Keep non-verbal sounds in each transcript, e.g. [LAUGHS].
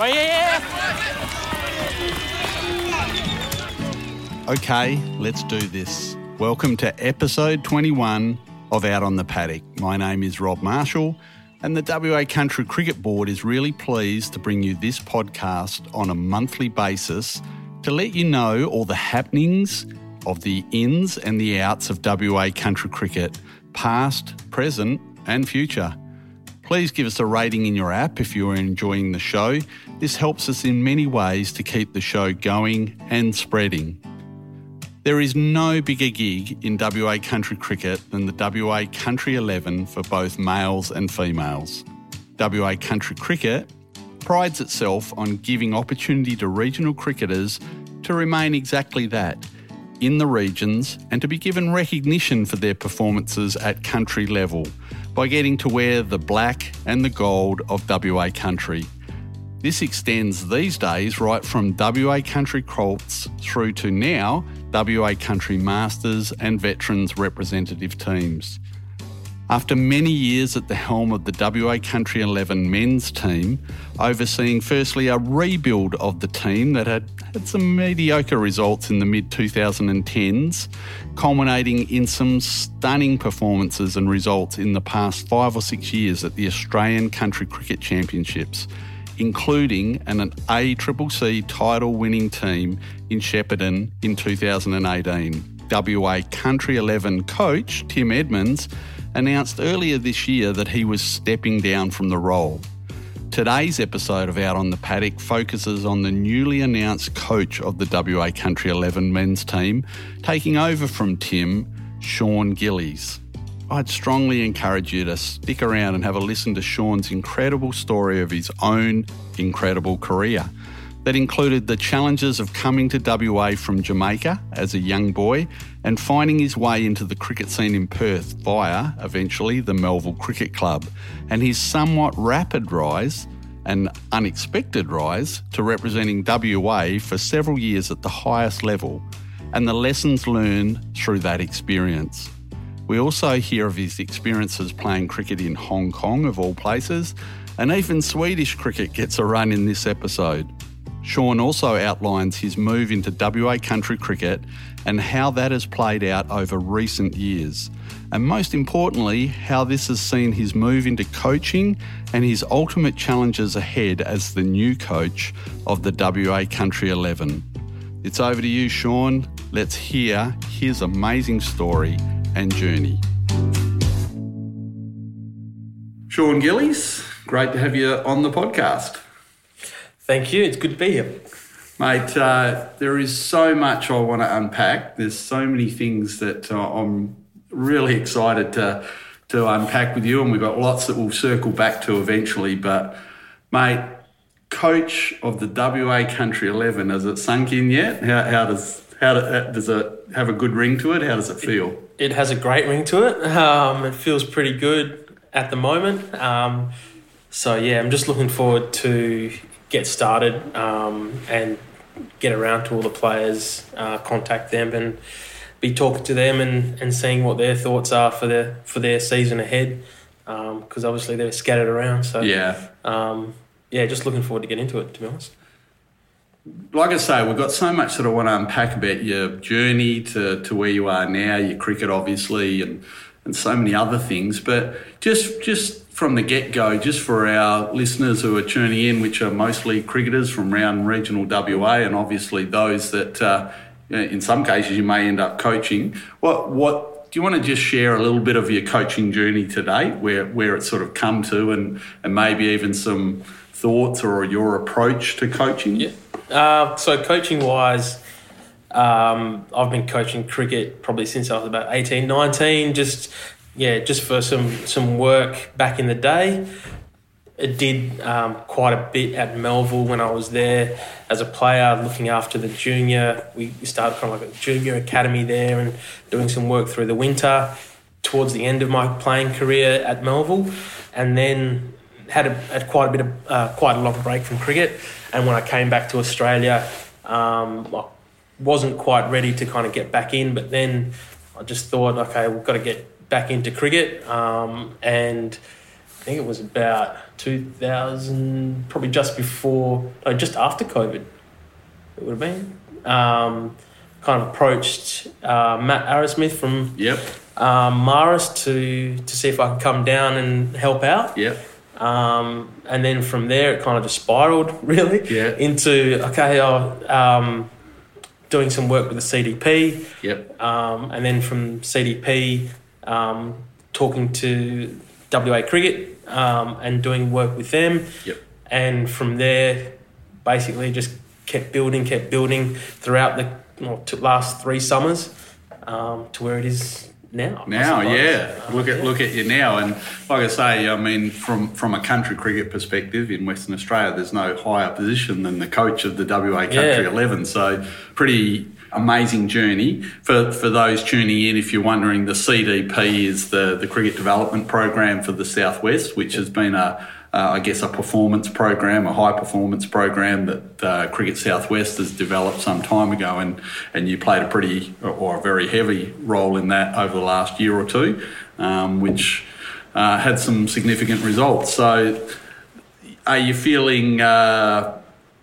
Oh, yeah. Okay, let's do this. Welcome to episode 21 of Out on the Paddock. My name is Rob Marshall, and the WA Country Cricket Board is really pleased to bring you this podcast on a monthly basis to let you know all the happenings of the ins and the outs of WA country cricket, past, present, and future. Please give us a rating in your app if you are enjoying the show. This helps us in many ways to keep the show going and spreading. There is no bigger gig in WA country cricket than the WA Country 11 for both males and females. WA country cricket prides itself on giving opportunity to regional cricketers to remain exactly that in the regions and to be given recognition for their performances at country level by getting to wear the black and the gold of WA country. This extends these days right from WA Country Colts through to now WA Country Masters and Veterans representative teams. After many years at the helm of the WA Country 11 men's team, overseeing firstly a rebuild of the team that had had some mediocre results in the mid 2010s, culminating in some stunning performances and results in the past five or six years at the Australian Country Cricket Championships including an ACCC title winning team in Shepparton in 2018. WA Country 11 coach Tim Edmonds announced earlier this year that he was stepping down from the role. Today's episode of Out on the Paddock focuses on the newly announced coach of the WA Country 11 men's team, taking over from Tim, Shawn Gillies. I'd strongly encourage you to stick around and have a listen to Shawn's incredible story of his own incredible career that included the challenges of coming to WA from Jamaica as a young boy and finding his way into the cricket scene in Perth via, eventually, the Melville Cricket Club, and his somewhat rapid rise and unexpected rise to representing WA for several years at the highest level, and the lessons learned through that experience. We also hear of his experiences playing cricket in Hong Kong, of all places, and even Swedish cricket gets a run in this episode. Shawn also outlines his move into WA country cricket and how that has played out over recent years. And most importantly, how this has seen his move into coaching and his ultimate challenges ahead as the new coach of the WA Country 11. It's over to you, Shawn. Let's hear his amazing story and journey. Shawn Gillies, great to have you on the podcast. Thank you. It's good to be here. Mate, uh, there is so much I want to unpack. There's so many things that uh, I'm really excited to to unpack with you, and we've got lots that we'll circle back to eventually. But, mate, coach of the WA Country Eleven, has it sunk in yet? How, how does how does it have a good ring to it? How does it feel? It, it has a great ring to it. Um, it feels pretty good at the moment. Um, so yeah, I'm just looking forward to get started um, and get around to all the players, uh, contact them, and be talking to them and, and seeing what their thoughts are for their for their season ahead. Because um, obviously they're scattered around. So yeah, um, yeah, just looking forward to get into it. To be honest. Like I say, we've got so much that I want to unpack about your journey to, to where you are now, your cricket obviously, and and so many other things. But just just from the get go, just for our listeners who are tuning in, which are mostly cricketers from around regional WA, and obviously those that uh, in some cases you may end up coaching. What what do you want to just share a little bit of your coaching journey today, where where it's sort of come to, and and maybe even some thoughts or your approach to coaching? Yeah. Uh, so coaching wise. Um, I've been coaching cricket probably since I was about 18, 19, just yeah, just for some some work back in the day. It did um, quite a bit at Melville when I was there as a player, looking after the junior. We started kind of like a junior academy there and doing some work through the winter. Towards the end of my playing career at Melville, and then had a, had quite a bit of uh, quite a long break from cricket. And when I came back to Australia, um, I wasn't quite ready to kind of get back in. But then I just thought, okay, we've got to get back into cricket. Um, and I think it was about 2000, probably just before, no, just after COVID, it would have been. Um, kind of approached uh, Matt Arrowsmith from Yep. um, Maris to to see if I could come down and help out. Yep. Um, and then from there, it kind of just spiraled [LAUGHS] really Yeah. into okay, um, doing some work with the CDP, Yep. um, and then from CDP, um, talking to WA Cricket um, and doing work with them. Yep. And from there, basically just kept building, kept building throughout the well, last three summers um, to where it is now. Now, yeah. Uh, Look at yeah. look at you now, and like I say, I mean, from from a country cricket perspective in Western Australia, there's no higher position than the coach of the WA Country Yeah. Eleven. So, pretty amazing journey for for those tuning in. If you're wondering, the CDP is the the cricket development program for the Southwest, which has been a uh, I guess a performance program, a high performance program that uh, Cricket Southwest has developed some time ago, and and you played a pretty or a very heavy role in that over the last year or two, um, which uh, had some significant results. So, are you feeling uh,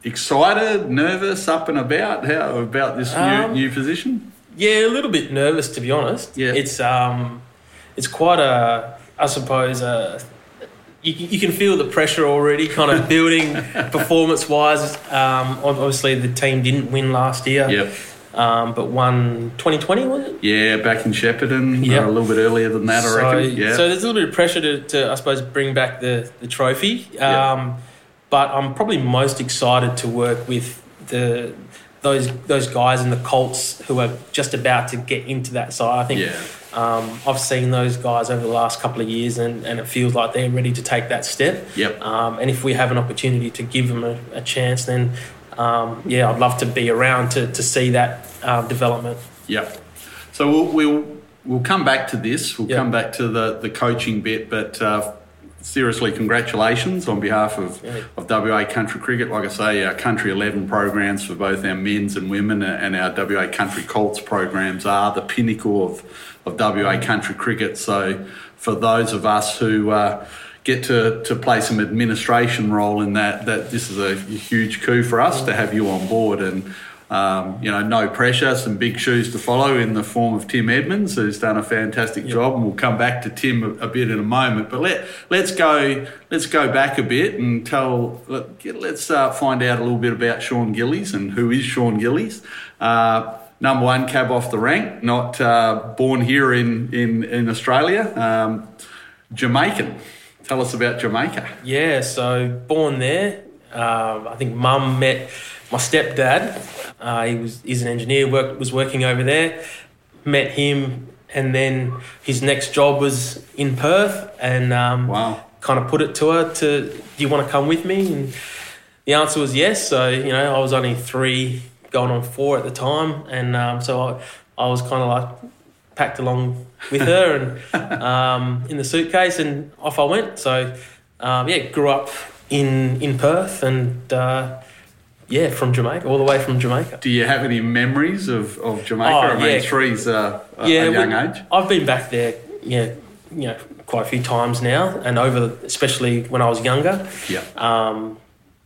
excited, nervous, up and about? How about this Um, new new position? Yeah, a little bit nervous to be honest. Yeah. it's um, it's quite a, I suppose a. You, you can feel the pressure already, kind of [LAUGHS] building performance wise. Um, obviously, the team didn't win last year, Yep. um, but won 2020, was it? Yeah, back in Shepparton, Yep. uh, a little bit earlier than that, I so, reckon. Yeah. so there's a little bit of pressure to, to I suppose, bring back the, the trophy. Um, but I'm probably most excited to work with the those those guys in the Colts who are just about to get into that side. I think yeah. um, I've seen those guys over the last couple of years, and, and it feels like they're ready to take that step. Yep. Um, and if we have an opportunity to give them a, a chance, then um, yeah, I'd love to be around to, to see that um, development. Yep. So we'll we'll, we'll come back to this. We'll Yep. come back to the, the coaching bit, but uh, seriously, congratulations on behalf of, Yeah. of WA Country Cricket. Like I say, our Country 11 programs for both our men's and women and our WA Country Colts programs are the pinnacle of, of WA Country Cricket. So for those of us who uh, get to, to play some administration role in that, that this is a huge coup for us to have you on board and um, you know, no pressure, some big shoes to follow in the form of Tim Edmonds, who's done a fantastic job, and we'll come back to Tim a, a bit in a moment. But let let's go let's go back a bit and tell let, let's uh, find out a little bit about Shawn Gillies and who is Shawn Gillies. Uh, number one cab off the rank, not uh, born here in in in Australia, um, Jamaican. Tell us about Jamaica. Yeah, so born there. Um, I think mum met my stepdad. Uh, he was he's an engineer. Work was working over there. Met him, and then his next job was in Perth. And um, Wow. kind of put it to her to, do you want to come with me? And the answer was yes. So you know, I was only three, going on four at the time, and um, so I, I was kind of like packed along with [LAUGHS] her and um, in the suitcase, and off I went. So um, yeah, grew up in in Perth, and uh, yeah, from Jamaica, all the way from Jamaica. Do you have any memories of, of Jamaica? Oh, I mean, yeah. three's uh, a, yeah, a young we- age. I've been back there, yeah, you know, quite a few times now, and over, the, especially when I was younger. Yeah. Um,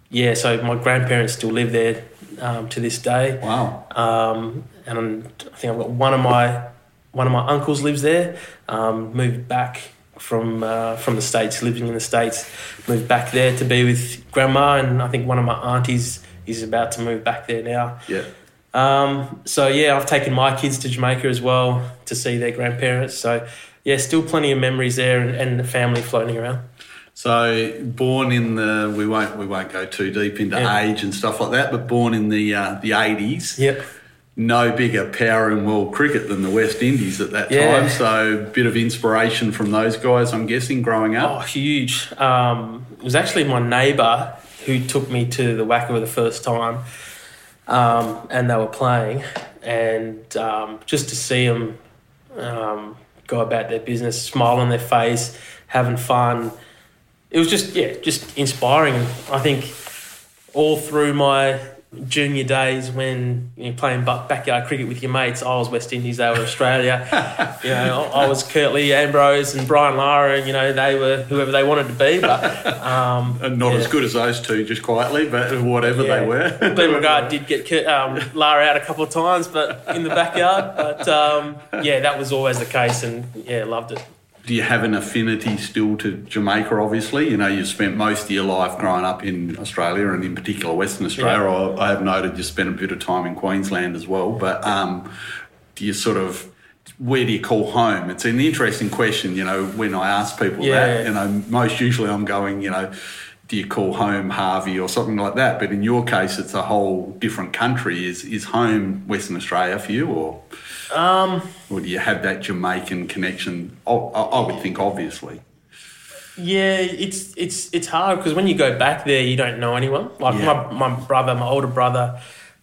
yeah, so my grandparents still live there um, to this day, Wow. um, and I think I've got one of my one of my uncles lives there. Um, moved back from uh, from the states, living in the states, moved back there to be with grandma, and I think one of my aunties is about to move back there now. Yeah. Um, so yeah, I've taken my kids to Jamaica as well to see their grandparents. So yeah, still plenty of memories there, and, and the family floating around. So born in the we won't we won't go too deep into Yeah. age and stuff like that, but born in the uh, the eighties. Yep. No bigger power in world cricket than the West Indies at that Yeah. time. So bit of inspiration from those guys, I'm guessing, growing up. Oh, huge. Um, it was actually my neighbour who took me to the WACA for the first time, um, and they were playing, and um, just to see them um, go about their business, smile on their face, having fun. It was just yeah, just inspiring. I think all through my junior days when you know, playing backyard cricket with your mates. I was West Indies, they were Australia. [LAUGHS] you know, I was Curtly Ambrose and Brian Lara, and you know they were whoever they wanted to be. But um, [LAUGHS] and not yeah. as good as those two, just quietly, but whatever yeah. they were. [LAUGHS] Glenn McGrath did get Kurt, um, Lara out a couple of times, but in the backyard. But um, yeah, that was always the case, and yeah, loved it do you have an affinity still to Jamaica? Obviously, you know you've spent most of your life growing up in Australia and in particular Western Australia. Yeah. I, I have noted you spent a bit of time in Queensland as well. But um, do you sort of where do you call home? It's an interesting question. You know, when I ask people yeah. that, you know, most usually I'm going, you know, do you call home Harvey or something like that? But in your case, it's a whole different country. Is is home Western Australia for you, or? Um, or do you have that Jamaican connection? I, I would think, obviously. Yeah, it's it's it's hard because when you go back there, you don't know anyone. Like yeah. my, my brother, my older brother,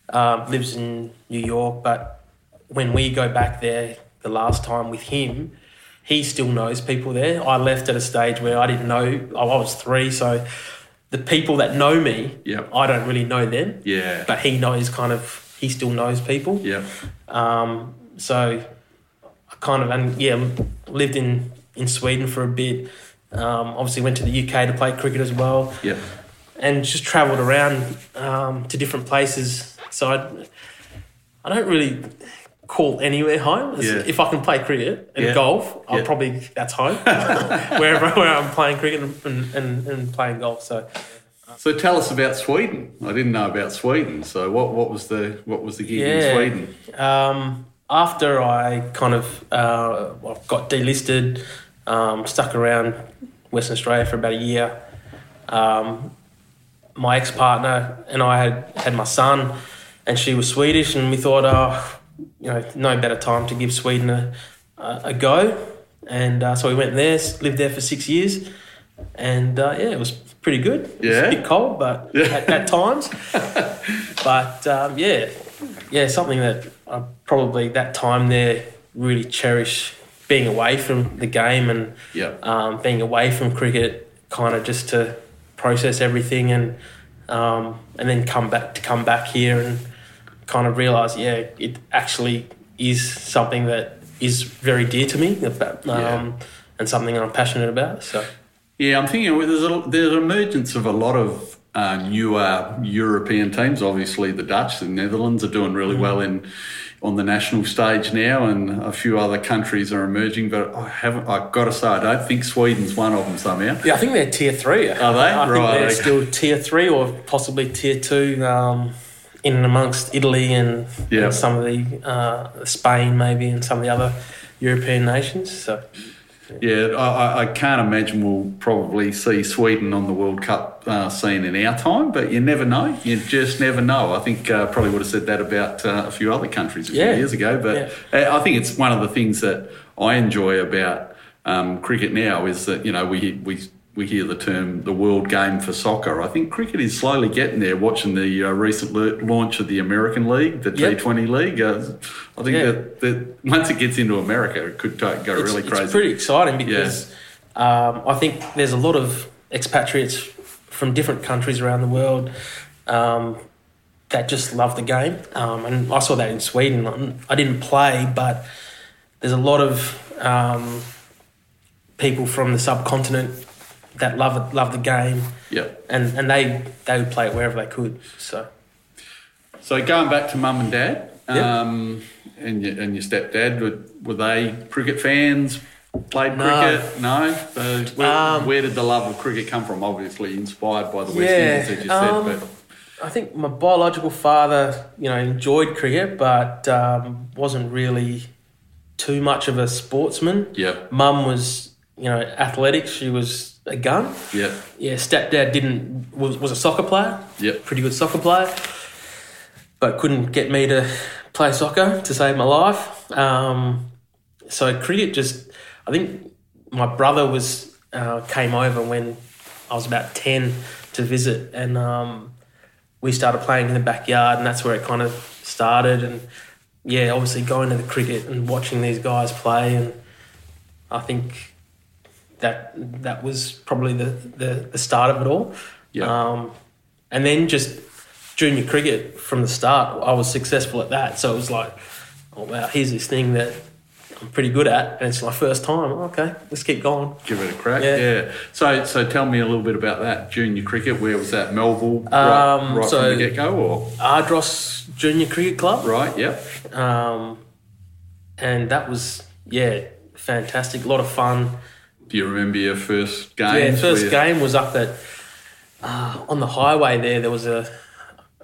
uh, lives in New York, but when we go back there the last time with him, he still knows people there. I left at a stage where I didn't know. I was three, so the people that know me, yep. I don't really know them. Yeah. But he knows kind of. He still knows people. Yeah. Um, so I kind of and yeah lived in in Sweden for a bit. Um, obviously went to the UK to play cricket as well. Yeah. And just travelled around um, to different places. So I, I don't really call anywhere home. Yeah. If I can play cricket and yeah. golf, I'll yeah. probably that's home. [LAUGHS] Wherever where I'm playing cricket and, and, and playing golf. So. So tell us about Sweden. I didn't know about Sweden. So what, what was the what was the gig in Sweden? Um, after I kind of uh, got delisted, um, stuck around Western Australia for about a year, um, my ex partner and I had had my son, and she was Swedish, and we thought, oh, you know, no better time to give Sweden a, a, a go. And uh, so we went there, lived there for six years, and uh, yeah, it was pretty good. Yeah. It was a bit cold, but yeah. at, at, times. [LAUGHS] but um, yeah, yeah, something that I probably that time there really cherish being away from the game and um, being away from cricket, kind of just to process everything and um, and then come back to come back here and kind of realize, yeah, it actually is something that is very dear to me um, yeah. and something I'm passionate about. So. Yeah, I'm thinking there's a, there's an emergence of a lot of uh, newer European teams. Obviously, the Dutch, the Netherlands are doing really mm. well in on the national stage now, and a few other countries are emerging. But I haven't. I've got to say, I don't think Sweden's one of them somehow. Yeah, I think they're tier three. Are they? I right. Think they're still tier three, or possibly tier two. Um, in amongst Italy and, and some of the uh, Spain, maybe, and some of the other European nations. So yeah, I, I, can't imagine we'll probably see Sweden on the World Cup uh, scene in our time, but you never know. You just never know. I think uh, probably would have said that about uh, a few other countries a few yeah. years ago, but yeah. I think it's one of the things that I enjoy about um, cricket now is that you know we we we hear the term the world game for soccer. I think cricket is slowly getting there. Watching the uh, recent launch of the American League, the yep. T20 League, uh, I think yeah. that, that once it gets into America, it could go it's, really crazy. It's pretty exciting because yeah. um, I think there's a lot of expatriates from different countries around the world um, that just love the game, um, and I saw that in Sweden. I didn't play, but there's a lot of um, people from the subcontinent that love love the game. Yeah. And and they they would play it wherever they could. So. So going back to mum and dad, yep. um, and your, and your stepdad were, were they cricket fans? Played no. cricket? No. So where, um, where, did the love of cricket come from? Obviously inspired by the West yeah, Indies, as you said. Um, but I think my biological father, you know, enjoyed cricket, but um, wasn't really too much of a sportsman. Yeah. Mum was, you know, athletic. She was a gun. Yeah. Yeah. Stepdad didn't was was a soccer player. Yeah. Pretty good soccer player, but couldn't get me to play soccer to save my life. Um, so cricket just, I think my brother was uh, came over when I was about ten to visit, and um, we started playing in the backyard, and that's where it kind of started. And yeah, obviously going to the cricket and watching these guys play, and I think that that was probably the, the, the start of it all. Yeah. Um, and then just junior cricket from the start. I was successful at that, so it was like, oh wow, here's this thing that I'm pretty good at, and it's my first time. Okay, let's keep going. Give it a crack. Yeah. Yeah. So, so tell me a little bit about that junior cricket. Where was that? Melville, Um, right, right so- from the get go, or Ardross Junior Cricket Club. right? Yep. Um, and that was yeah, fantastic. A lot of fun. Do you remember your first game? Yeah, first game was up at uh, on the highway there. There was a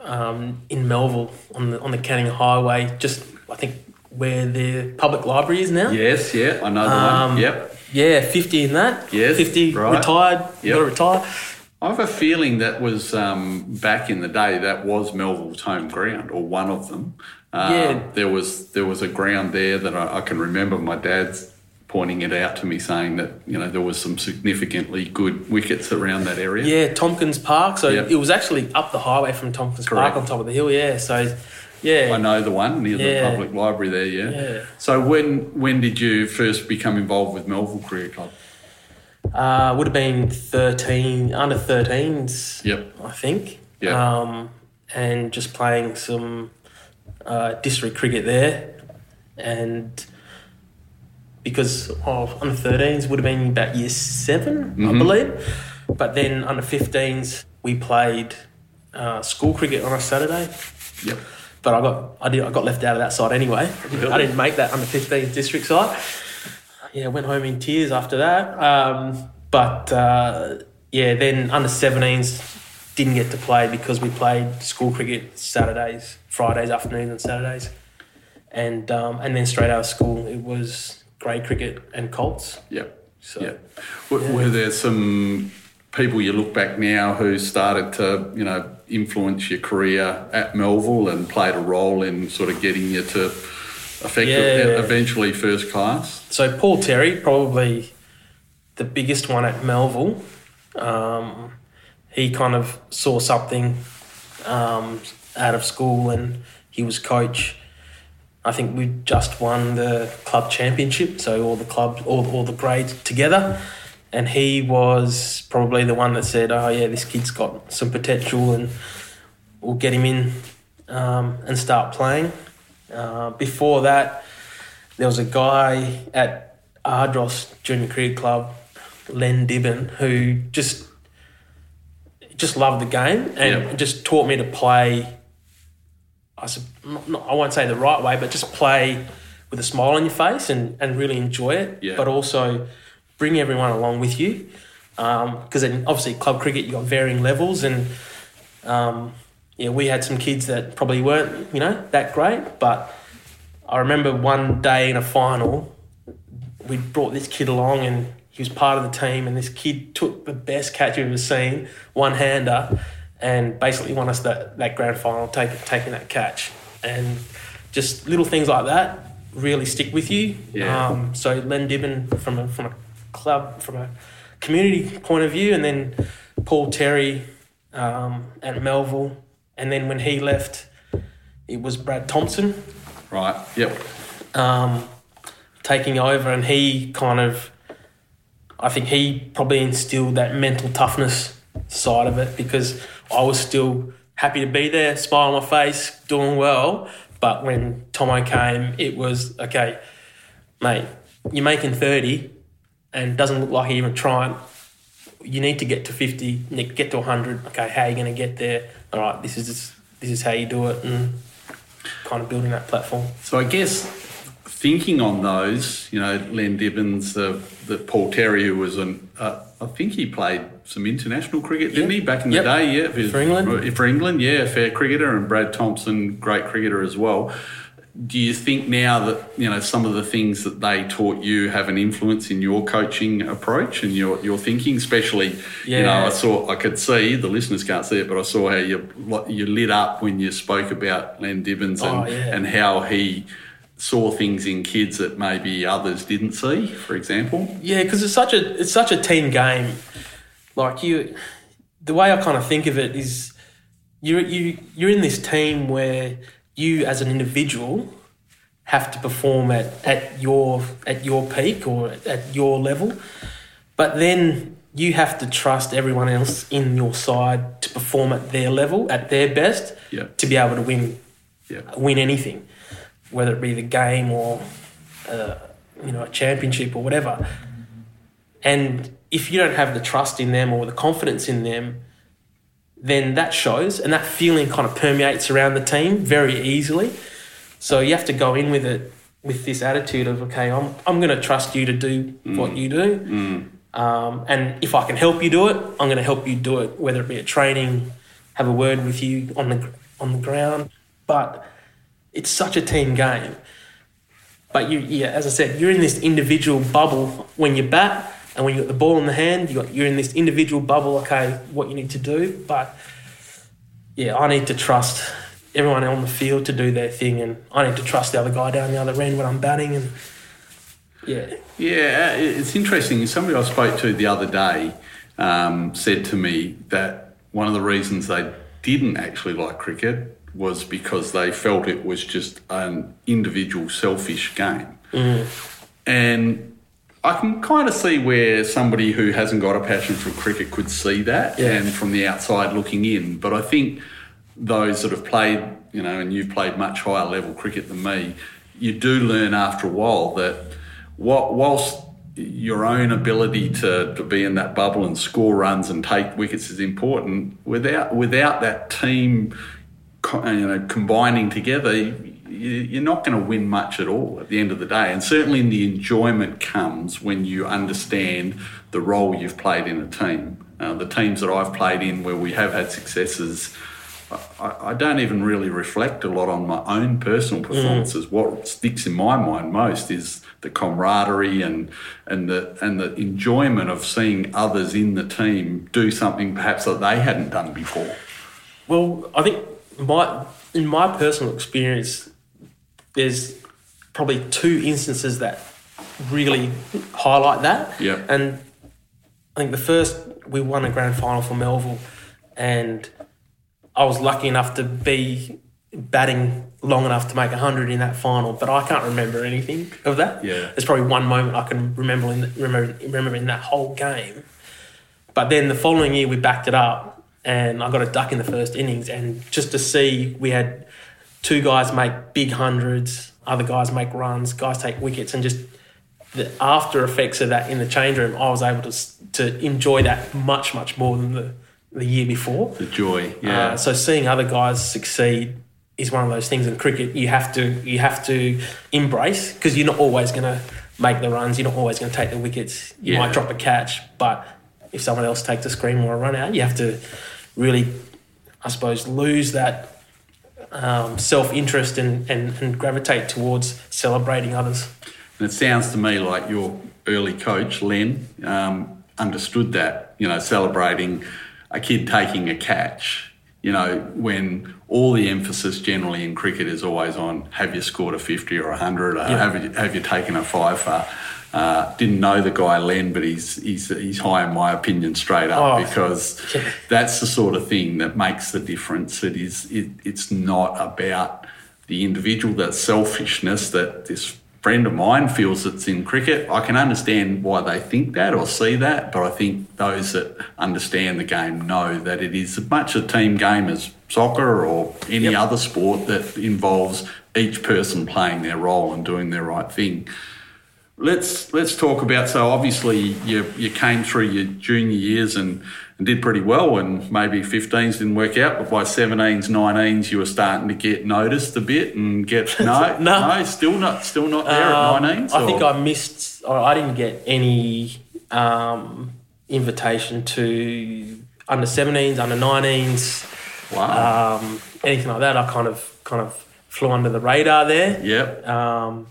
um, in Melville on the on the Canning Highway, just I think where the public library is now. Yes. Yeah. I know the Um, one. Yep. Yeah, fifty in that. Yes, fifty right. retired. Yep. Got to retire. I have a feeling that was um, back in the day. That was Melville's home ground, or one of them. Uh, Yeah. There was there was a ground there that I, I can remember. My dad's pointing it out to me, saying that you know there was some significantly good wickets around that area. Yeah, Tompkins Park. So Yep. it was actually up the highway from Tompkins Correct. Park on top of the hill. Yeah. So yeah. I know the one near Yeah. the public library there. Yeah. Yeah. So when when did you first become involved with Melville Cricket Club? Uh, would have been 13, under 13s, Yep. I think. Yeah. Um, and just playing some uh, district cricket there. And because of under 13s would have been about year 7 I believe. But then under 15s, we played uh, school cricket on a Saturday. Yep. But I got I did I got left out of that side anyway. I didn't make that under 15 district side. Yeah, went home in tears after that. Um, but uh, yeah, then under 17s didn't get to play because we played school cricket Saturdays, Fridays afternoons, and Saturdays, and um, and then straight out of school it was grade cricket and Colts. Yep. So Yeah. Were, were there some people you look back now who started to, you know, influence your career at Melville and played a role in sort of getting you to effectively, Yeah. eventually first class? So Paul Terry, probably the biggest one at Melville. Um, he kind of saw something um, out of school, and he was coach. I think we just won the club championship, so all the clubs, all all the grades together, and he was probably the one that said, "Oh yeah, this kid's got some potential, and we'll get him in um, and start playing." Uh, before that, there was a guy at Ardross Junior Cricket Club, Len Dibben, who just just loved the game and Yeah. just taught me to play. I not, I won't say the right way, but just play with a smile on your face and, and really enjoy it. Yeah. But also bring everyone along with you, because then obviously club cricket you've got varying levels and. Um, yeah, we had some kids that probably weren't, you know, that great. But I remember one day in a final, we brought this kid along and he was part of the team. And this kid took the best catch you've ever seen, one hander, and basically won us that, that grand final, take, taking that catch. And just little things like that really stick with you. Yeah. Um, so Len Dibben from a, from a club, from a community point of view, and then Paul Terry um, at Melville. And then when he left, it was Brad Thompson Right. Yep. um, taking over, and he kind of, I think he probably instilled that mental toughness side of it because I was still happy to be there, smile on my face, doing well. But when Tomo came, it was okay, mate. You're making thirty, and it doesn't look like you're even trying. You need to get to fifty, Nick. Get to hundred. Okay, how are you going to get there? All right, this is this is how you do it, and kind of building that platform. So I guess thinking on those, you know, Len Dibbins, uh, the Paul Terry, who was an, uh, I think he played some international cricket, didn't he, back in the Yep. day? Yeah, For England. For England, yeah, fair cricketer, and Brad Thompson, great cricketer as well. Do you think now that you know some of the things that they taught you have an influence in your coaching approach and your your thinking? Especially, you know, I saw I could see the listeners can't see it, but I saw how you you lit up when you spoke about Len Dibbins and Oh, yeah. and how he saw things in kids that maybe others didn't see. For example, Yeah, because it's such a it's such a team game. Like you, the way I kind of think of it is, you you you're in this team where you as an individual have to perform at, at your at your peak or at your level, but then you have to trust everyone else in your side to perform at their level, at their best, Yeah. to be able to win Yeah. win anything, whether it be the game or uh, you know a championship or whatever. And if you don't have the trust in them or the confidence in them, then that shows, and that feeling kind of permeates around the team very easily. So you have to go in with it with this attitude of okay, I'm I'm going to trust you to do what you do, um, and if I can help you do it, I'm going to help you do it, whether it be at training, have a word with you on the on the ground. But it's such a team game. But you, yeah, as I said, you're in this individual bubble when you bat, and when you got the ball in the hand, you got you're in this individual bubble. Okay, what you need to do, but yeah, I need to trust everyone on the field to do their thing, and I need to trust the other guy down the other end when I'm batting, and yeah, Yeah, it's interesting. Somebody I spoke to the other day um, said to me that one of the reasons they didn't actually like cricket was because they felt it was just an individual, selfish game. Mm-hmm. And I can kind of see where somebody who hasn't got a passion for cricket could see that Yeah. and from the outside looking in. But I think those that have played, you know, and you've played much higher level cricket than me, you do learn after a while that what, whilst your own ability to, to be in that bubble and score runs and take wickets is important, without without that team you know, combining together, you, you're not going to win much at all at the end of the day. And certainly, the enjoyment comes when you understand the role you've played in a team. Uh, the teams that I've played in where we have had successes, I, I don't even really reflect a lot on my own personal performances. What sticks in my mind most is the camaraderie and and the and the enjoyment of seeing others in the team do something perhaps that they hadn't done before. Well, I think my in my personal experience, there's probably two instances that really highlight that. Yeah. And I think the first we won a grand final for Melville, and I was lucky enough to be batting long enough to make 100 in that final, but I can't remember anything of that. Yeah. There's probably one moment I can remember in the, remember remember in that whole game. But then the following year we backed it up and I got a duck in the first innings and just to see we had two guys make big hundreds, other guys make runs, guys take wickets and just the after effects of that in the change room, I was able to to enjoy that much much more than the the year before. The joy, yeah. Uh, so seeing other guys succeed is one of those things in cricket you have to you have to embrace because you're not always going to make the runs. You're not always going to take the wickets. You Yeah. might drop a catch, but if someone else takes a scream or a run out, you have to really, I suppose, lose that um, self interest and, and, and gravitate towards celebrating others. And it sounds to me like your early coach, Len, um, understood that, you know, celebrating a kid taking a catch, you know, when all the emphasis generally in cricket is always on have you scored a 50 or a 100, or have, you, have you taken a fifer. Uh, didn't know the guy Len, but he's he's he's high in my opinion straight up Oh, because yeah. that's the sort of thing that makes the difference. It is it, it's not about the individual, that selfishness that this friend of mine feels it's in cricket. I can understand why they think that or see that, but I think those that understand the game know that it is as much a team game as soccer or any Yep. other sport that involves each person playing their role and doing their right thing. Let's let's talk about so obviously you you came through your junior years and, and did pretty well and maybe 15s didn't work out but by 17s 19s you were starting to get noticed a bit and get [LAUGHS] no No. no, still not still not there Um, at 19s I think I missed, or I didn't get any um, invitation to under 17s, under 19s, wow um, anything like that. I kind of kind of flew under the radar there. yep Um,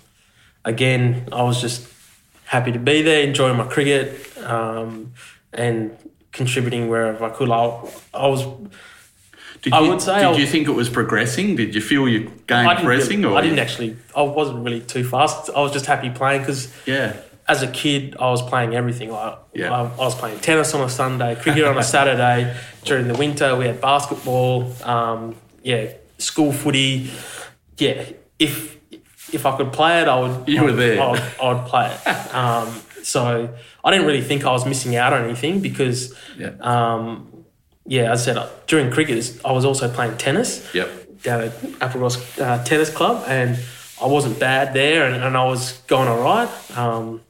again, I was just happy to be there, enjoying my cricket, um, and contributing wherever I could. I, I was did I you, would say did you think it was progressing did you feel your game progressing or I didn't actually. I wasn't really too fast. I was just happy playing because yeah as a kid, I was playing everything. Like, Yeah. I, I was playing tennis on a Sunday, cricket on a [LAUGHS] Saturday. During the winter, we had basketball. Um, yeah, school footy. Yeah, if if I could play it, I would. You were there. I would, I would play it. [LAUGHS] Um, So I didn't really think I was missing out on anything because, Yeah. um, yeah, as I said, during cricket, I was also playing tennis Yep. down at Applecross uh, Tennis Club, and I wasn't bad there, and, and I was going all right. Um,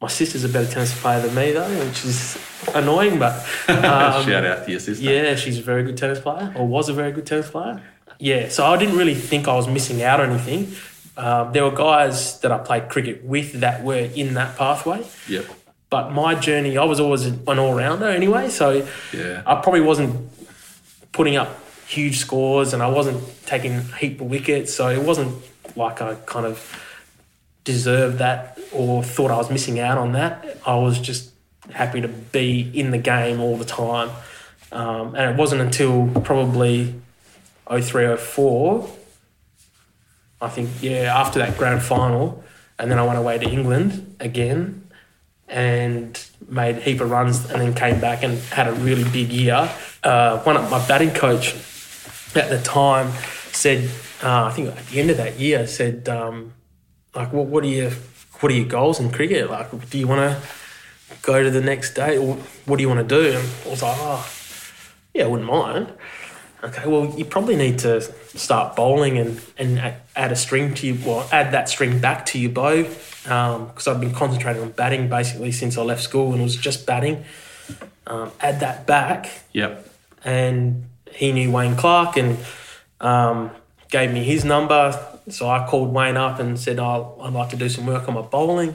my sister's a better tennis player than me, though, which is annoying, but [LAUGHS] um, Shout out to your sister. yeah, she's a very good tennis player, or was a very good tennis player. Yeah, so I didn't really think I was missing out on anything. Um, there were guys that I played cricket with that were in that pathway, Yep. but my journey, I was always an all rounder anyway, so Yeah. I probably wasn't putting up huge scores and I wasn't taking a heap of wickets, so it wasn't like I kind of deserved that or thought I was missing out on that. I was just happy to be in the game all the time. Um, and it wasn't until probably 03, 04, I think, yeah, after that grand final, and then I went away to England again and made a heap of runs and then came back and had a really big year. Uh, one of my batting coach at the time said, uh, I think at the end of that year, said, um, like, what, what are your what are your goals in cricket? Like, do you want to go to the next day, or what do you want to do? And I was like, oh, yeah, I wouldn't mind. Okay, well, you probably need to start bowling and, and add a string to your, well, add that string back to your bow. Because I've been concentrating on batting basically since I left school and was just batting. Um, add that back, Yep. and he knew Wayne Clark and um, gave me his number. So I called Wayne up and said, oh, I'd like to do some work on my bowling.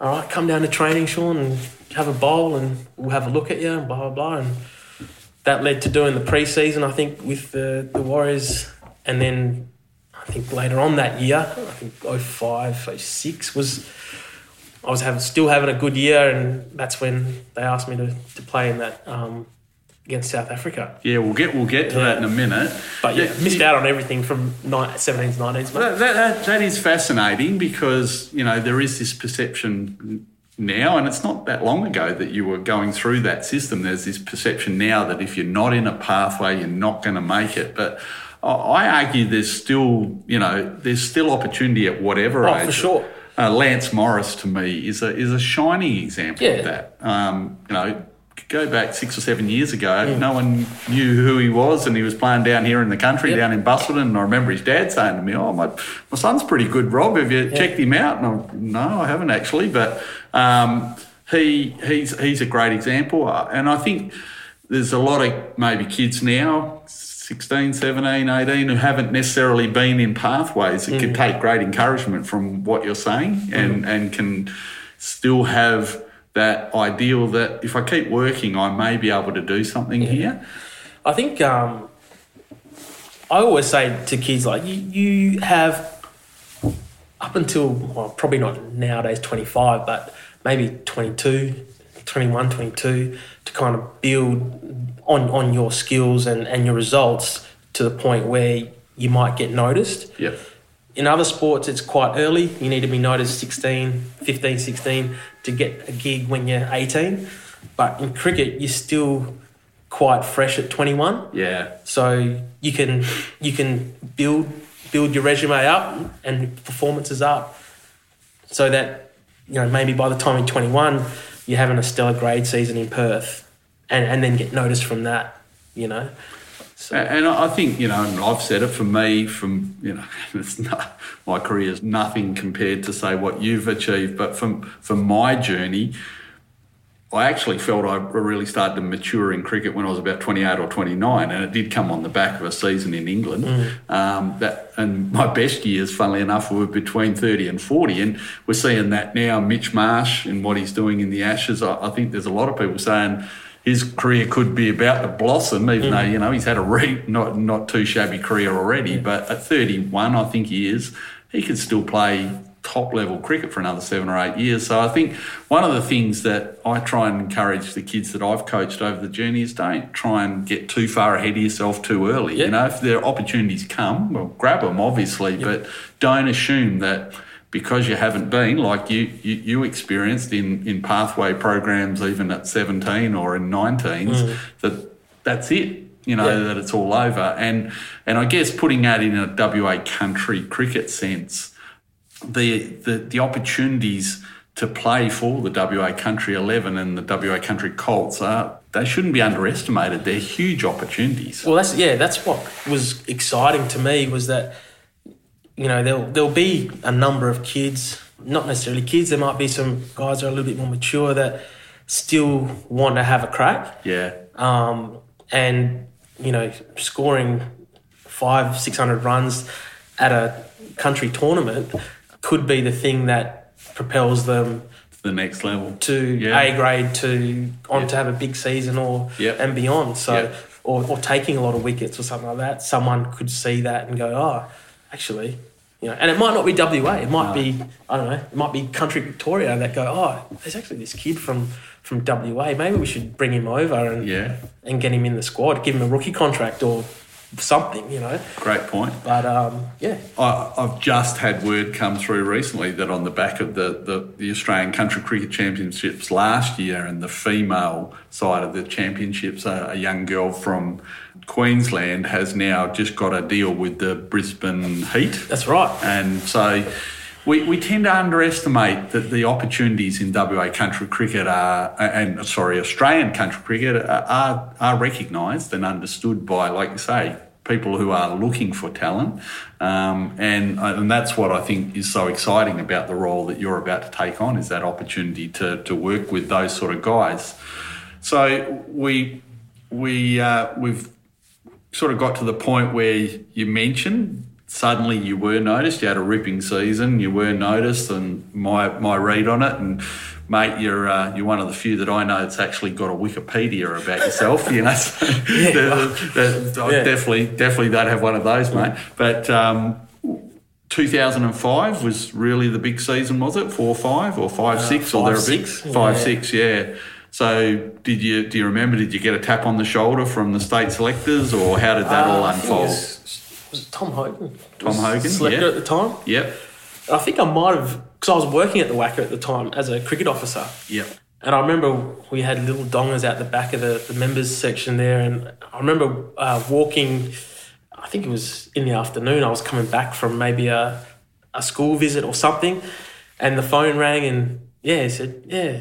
All right, come down to training, Shawn, and have a bowl, and we'll have a look at you, and blah, blah, blah. And that led to doing the preseason, I think, with the, the Warriors. And then I think later on that year, I think 05, 06 was, I was having, still having a good year, and that's when they asked me to, to play in that um, against South Africa. Yeah, we'll get we'll get to that in a minute. But yeah, missed out on everything from ni- 17s, 19s. That, that, that, that is fascinating because you know there is this perception now, and it's not that long ago that you were going through that system. There's this perception now that if you're not in a pathway, you're not going to make it. But I- argue there's still you know there's still opportunity at whatever Oh, age. for sure. Uh, Lance Morris to me is a is a shining example Yeah. of that. Um, you know. Go back six or seven years ago, Mm. no one knew who he was, and he was playing down here in the country, Yep. down in Busselton. And I remember his dad saying to me, "Oh, my, my son's pretty good, Rob. Have you checked him out?" And I'm, "No, I haven't actually." But um, he he's he's a great example, Uh, and I think there's a lot of maybe kids now. 16, 17, 18 who haven't necessarily been in pathways that can take great encouragement from what you're saying and, and can still have that ideal that if I keep working, I may be able to do something here. I think um, I always say to kids like you, you have up until well, probably not nowadays 25, but maybe 22, 21, 22 to kind of build on on your skills and, and your results to the point where you might get noticed. Yep. In other sports, it's quite early. You need to be noticed 16, 15, 16 to get a gig when you're 18. But in cricket, you're still quite fresh at 21. Yeah. So you can you can build build your resume up and performances up, so that you know maybe by the time you're 21, you're having a stellar grade season in Perth, and and then get noticed from that. You know. So, And I think, you know, and I've said it for me, from, you know, [LAUGHS] it's not, my career is nothing compared to, say, what you've achieved. But from, from my journey, I actually felt I really started to mature in cricket when I was about 28 or 29, and it did come on the back of a season in England. Um, that and my best years, funnily enough, were between 30 and 40, and we're seeing that now. Mitch Marsh and what he's doing in the Ashes, I, I think there's a lot of people saying his career could be about to blossom, even though you know he's had a re- not not too shabby career already. But at 31, I think he is. He could still play top level cricket for another seven or eight years. So I think one of the things that I try and encourage the kids that I've coached over the journey is don't try and get too far ahead of yourself too early. Yeah. You know, if there are opportunities come, well, grab them obviously, but don't assume that because you haven't been like you, you, you experienced in, in pathway programs even at 17 or in 19s mm. that that's it you know that it's all over and and I guess putting that in a WA country cricket sense the the, the opportunities to play for the WA Country 11 and the WA Country Colts are they shouldn't be underestimated. They're huge opportunities. Well, that's yeah, that's what was exciting to me was that you know there'll there'll be a number of kids, not necessarily kids. There might be some guys that are a little bit more mature that still want to have a crack. Yeah. Um, and you know, scoring five, six hundred runs at a country tournament could be the thing that propels them to the next level to Yeah. A grade to on to have a big season or Yep. and beyond. So Yep. or, or taking a lot of wickets or something like that. Someone could see that and go, oh, actually, you know, and it might not be WA. It might No. be I don't know. It might be Country Victoria that go, oh, there's actually this kid from from WA. Maybe we should bring him over and Yeah. and get him in the squad, give him a rookie contract or something, you know. Great point. But um, yeah, I, I've just had word come through recently that on the back of the, the, the Australian Country Cricket Championships last year and the female side of the championships, a, a young girl from Queensland has now just got a deal with the Brisbane Heat. that's right. And so we, we tend to underestimate that the opportunities in WA country cricket are, and sorry, Australian country cricket are, are, recognised and understood by, like you say, people who are looking for talent. Um, and, and that's what I think is so exciting about the role that you're about to take on is that opportunity to, to work with those sort of guys. So we, we, uh, we've sort of got to the point where you mentioned suddenly you were noticed. You had a ripping season. You were noticed, and my my read on it. And mate, you're uh, you're one of the few that I know that's actually got a Wikipedia about yourself. You know, [LAUGHS] so the- the- I Yeah. definitely definitely don't have one of those, mate. But um, 2005 was really the big season, was it? Four five or five six or Uh, five, there six, five yeah. six, yeah. So did you do you remember? Did you get a tap on the shoulder from the state selectors, or how did that all Uh, it unfold? Was, it Tom Hogan? Tom Hogan, selector yeah. at the time. Yep, I think I might have because I was working at the WACA at the time as a cricket officer. yep, And I remember we had little dongers out the back of the, the members section there. And I remember uh, walking, I think it was in the afternoon, I was coming back from maybe a, a school visit or something. And the phone rang and yeah, he said, yeah,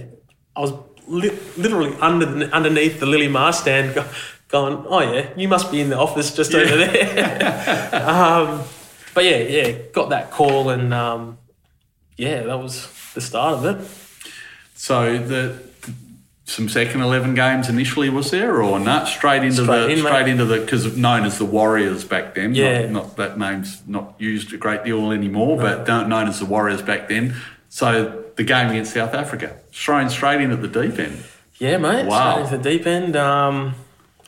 I was li- literally under underneath the Lillee Marsh stand going, oh yeah, you must be in the office just over there. [LAUGHS] um, but yeah, yeah, got that call and um, yeah, that was the start of it. So the some second eleven games initially was there, or not straight into Straight the in, mate. straight into the because known as the Warriors back then. Yeah. not, not that name's not used a great deal anymore, but don't- known as the Warriors back then. So the game against South Africa, thrown straight in at the deep end. Yeah, mate. Wow. Straight into the deep end. Um,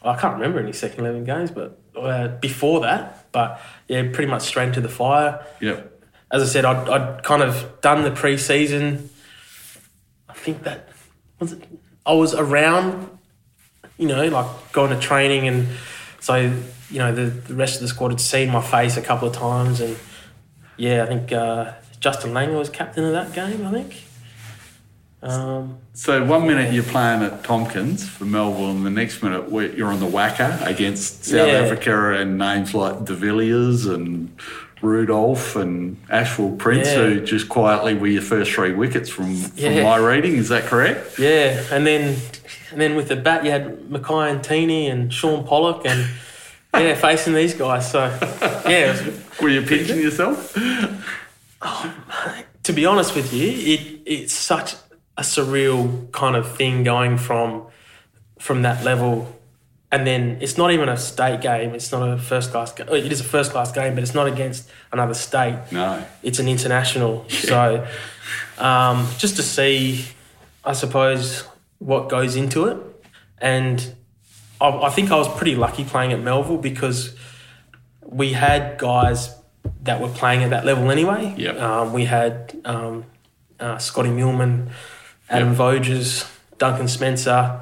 I can't remember any second eleven games, but uh, before that, but yeah, pretty much straight into the fire. Yep. As I said, I'd, I'd kind of done the pre-season. I think that was it. I was around, you know, like going to training, and so you know the, the rest of the squad had seen my face a couple of times, and yeah, I think uh, Justin Langer was captain of that game. I think. Um, So one minute you're playing at Tompkins for Melville, and the next minute you're on the WACA against South Yeah. Africa and names like De Villiers and Rudolph and Ashwell Prince, Yeah. who just quietly were your first three wickets from, from Yeah. my reading. Is that correct? Yeah, and then and then with the bat you had Makhaya Ntini and Shaun Pollock and yeah, [LAUGHS] facing these guys. So yeah, was- Were you pinching yourself? to be honest with you, it it's such a surreal kind of thing going from from that level. And then it's not even a state game. It's not a first class. Ga- it is a first class game, but it's not against another state. No. it's an international. [LAUGHS] So um, just to see, I suppose, what goes into it. And I, I think I was pretty lucky playing at Melville because we had guys that were playing at that level anyway. Yep. Um, we had um, uh, Scotty Meuleman, Adam Yep. Voges, Duncan Spencer.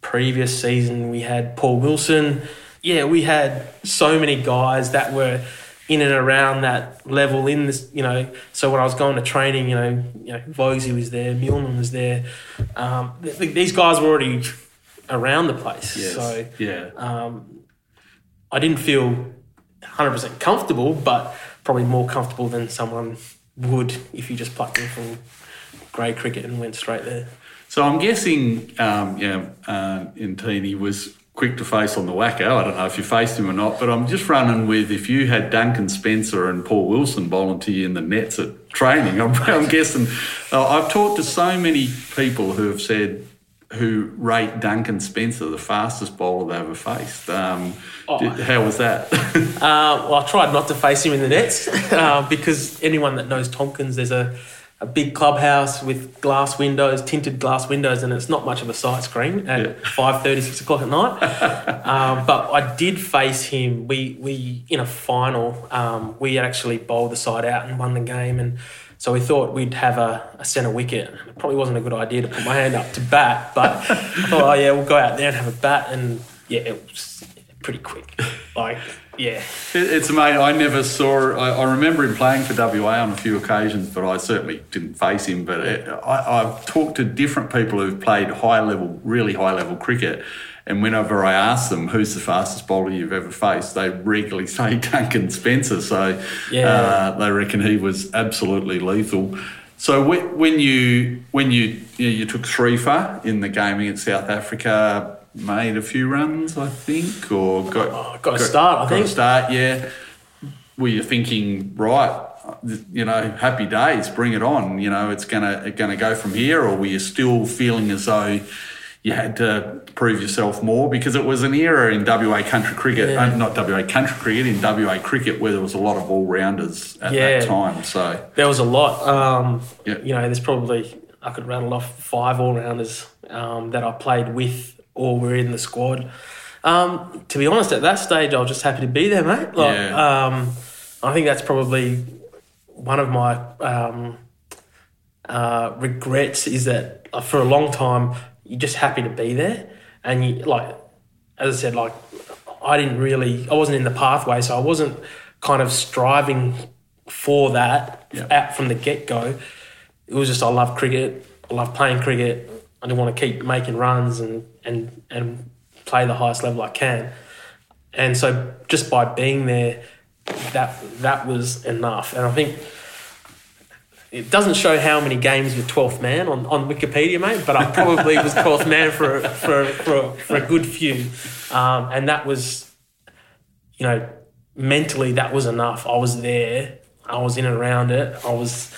Previous season, we had Paul Wilson. Yeah, we had so many guys that were in and around that level in this, you know. So when I was going to training, you know, you know, Vogsy was there, Meuleman was there. Um, th- th- these guys were already around the place. Yes. So yeah. um, I didn't feel 100% comfortable, but probably more comfortable than someone would if you just plucked them from grade cricket and went straight there. So I'm guessing, um, yeah, uh, Ntini was quick to face on the WACA. I don't know if you faced him or not, but I'm just running with if you had Duncan Spencer and Paul Wilson you in the nets at training, [LAUGHS] I'm, I'm guessing. Uh, I've talked to so many people who have said who rate Duncan Spencer the fastest bowler they ever faced. Um, oh. did, how was that? [LAUGHS] uh, well, I tried not to face him in the nets [LAUGHS] uh, because anyone that knows Tompkins, there's a a big clubhouse with glass windows, tinted glass windows, and it's not much of a sight screen at yeah. [LAUGHS] 5.30, 6 o'clock at night. [LAUGHS] um, but I did face him. We, we in a final, um, we actually bowled the side out and won the game. And so we thought we'd have a, a centre wicket. It probably wasn't a good idea to put my hand up to bat, but [LAUGHS] I thought, oh, yeah, we'll go out there and have a bat. And yeah, it was pretty quick. Like, yeah. It's amazing. I never saw. I, I, remember him playing for WA on a few occasions, but I certainly didn't face him. But it, I, I've talked to different people who've played high level, really high level cricket. And whenever I ask them who's the fastest bowler you've ever faced, they regularly [LAUGHS] say Duncan Spencer. So yeah. uh, they reckon he was absolutely lethal. So when you when you you, know, you took three for in the game against South Africa, made a few runs, I think, or got oh, got a start. I got think a start. Yeah. Were you thinking right? You know, happy days, bring it on. You know, it's gonna gonna go from here, or were you still feeling as though you had to prove yourself more because it was an era in WA country cricket, yeah. uh, not WA country cricket, in WA cricket where there was a lot of all rounders at yeah. that time. So there was a lot. Um, yeah. You know, there's probably I could rattle off five all rounders um, that I played with or were in the squad. Um, to be honest, at that stage, I was just happy to be there, mate. Like, yeah. um, I think that's probably one of my um, uh, regrets is that for a long time you're just happy to be there, and you like, as I said, like I didn't really, I wasn't in the pathway, so I wasn't kind of striving for that yeah. out from the get go. It was just I love cricket, I love playing cricket, I didn't want to keep making runs and and and play the highest level I can. And so just by being there, that that was enough. And I think it doesn't show how many games with 12th man on, on Wikipedia, mate, but I probably was 12th man for, for, for, for a good few. Um, and that was, you know, mentally, that was enough. I was there, I was in and around it, I was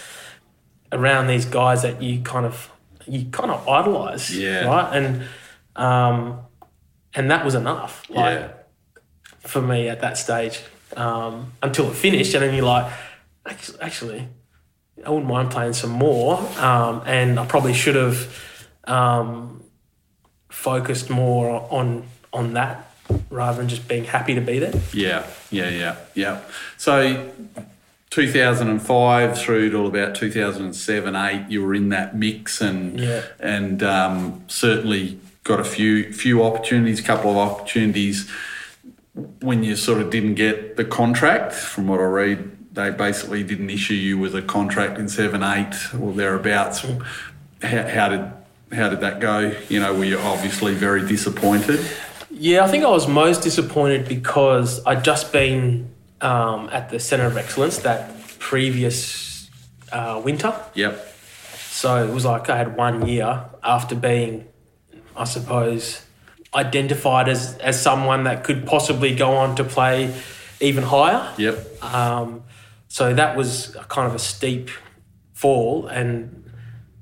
around these guys that you kind of you kind of idolize, yeah. right? And um, and that was enough, like yeah. for me at that stage um, until it finished, and then you're like, actually, I wouldn't mind playing some more, um, and I probably should have um, focused more on on that rather than just being happy to be there. Yeah, yeah, yeah, yeah. So 2005 through to about 2007, 8, you were in that mix and yeah. and um, certainly got a few few opportunities, a couple of opportunities when you sort of didn't get the contract. From what I read, they basically didn't issue you with a contract in 7, 8 or thereabouts. How, how did how did that go? You know, were you obviously very disappointed? Yeah, I think I was most disappointed because I'd just been um, at the Centre of Excellence that previous uh, winter. Yep. So it was like I had one year after being, I suppose, identified as, as someone that could possibly go on to play even higher. Yep. Um, so that was kind of a steep fall, and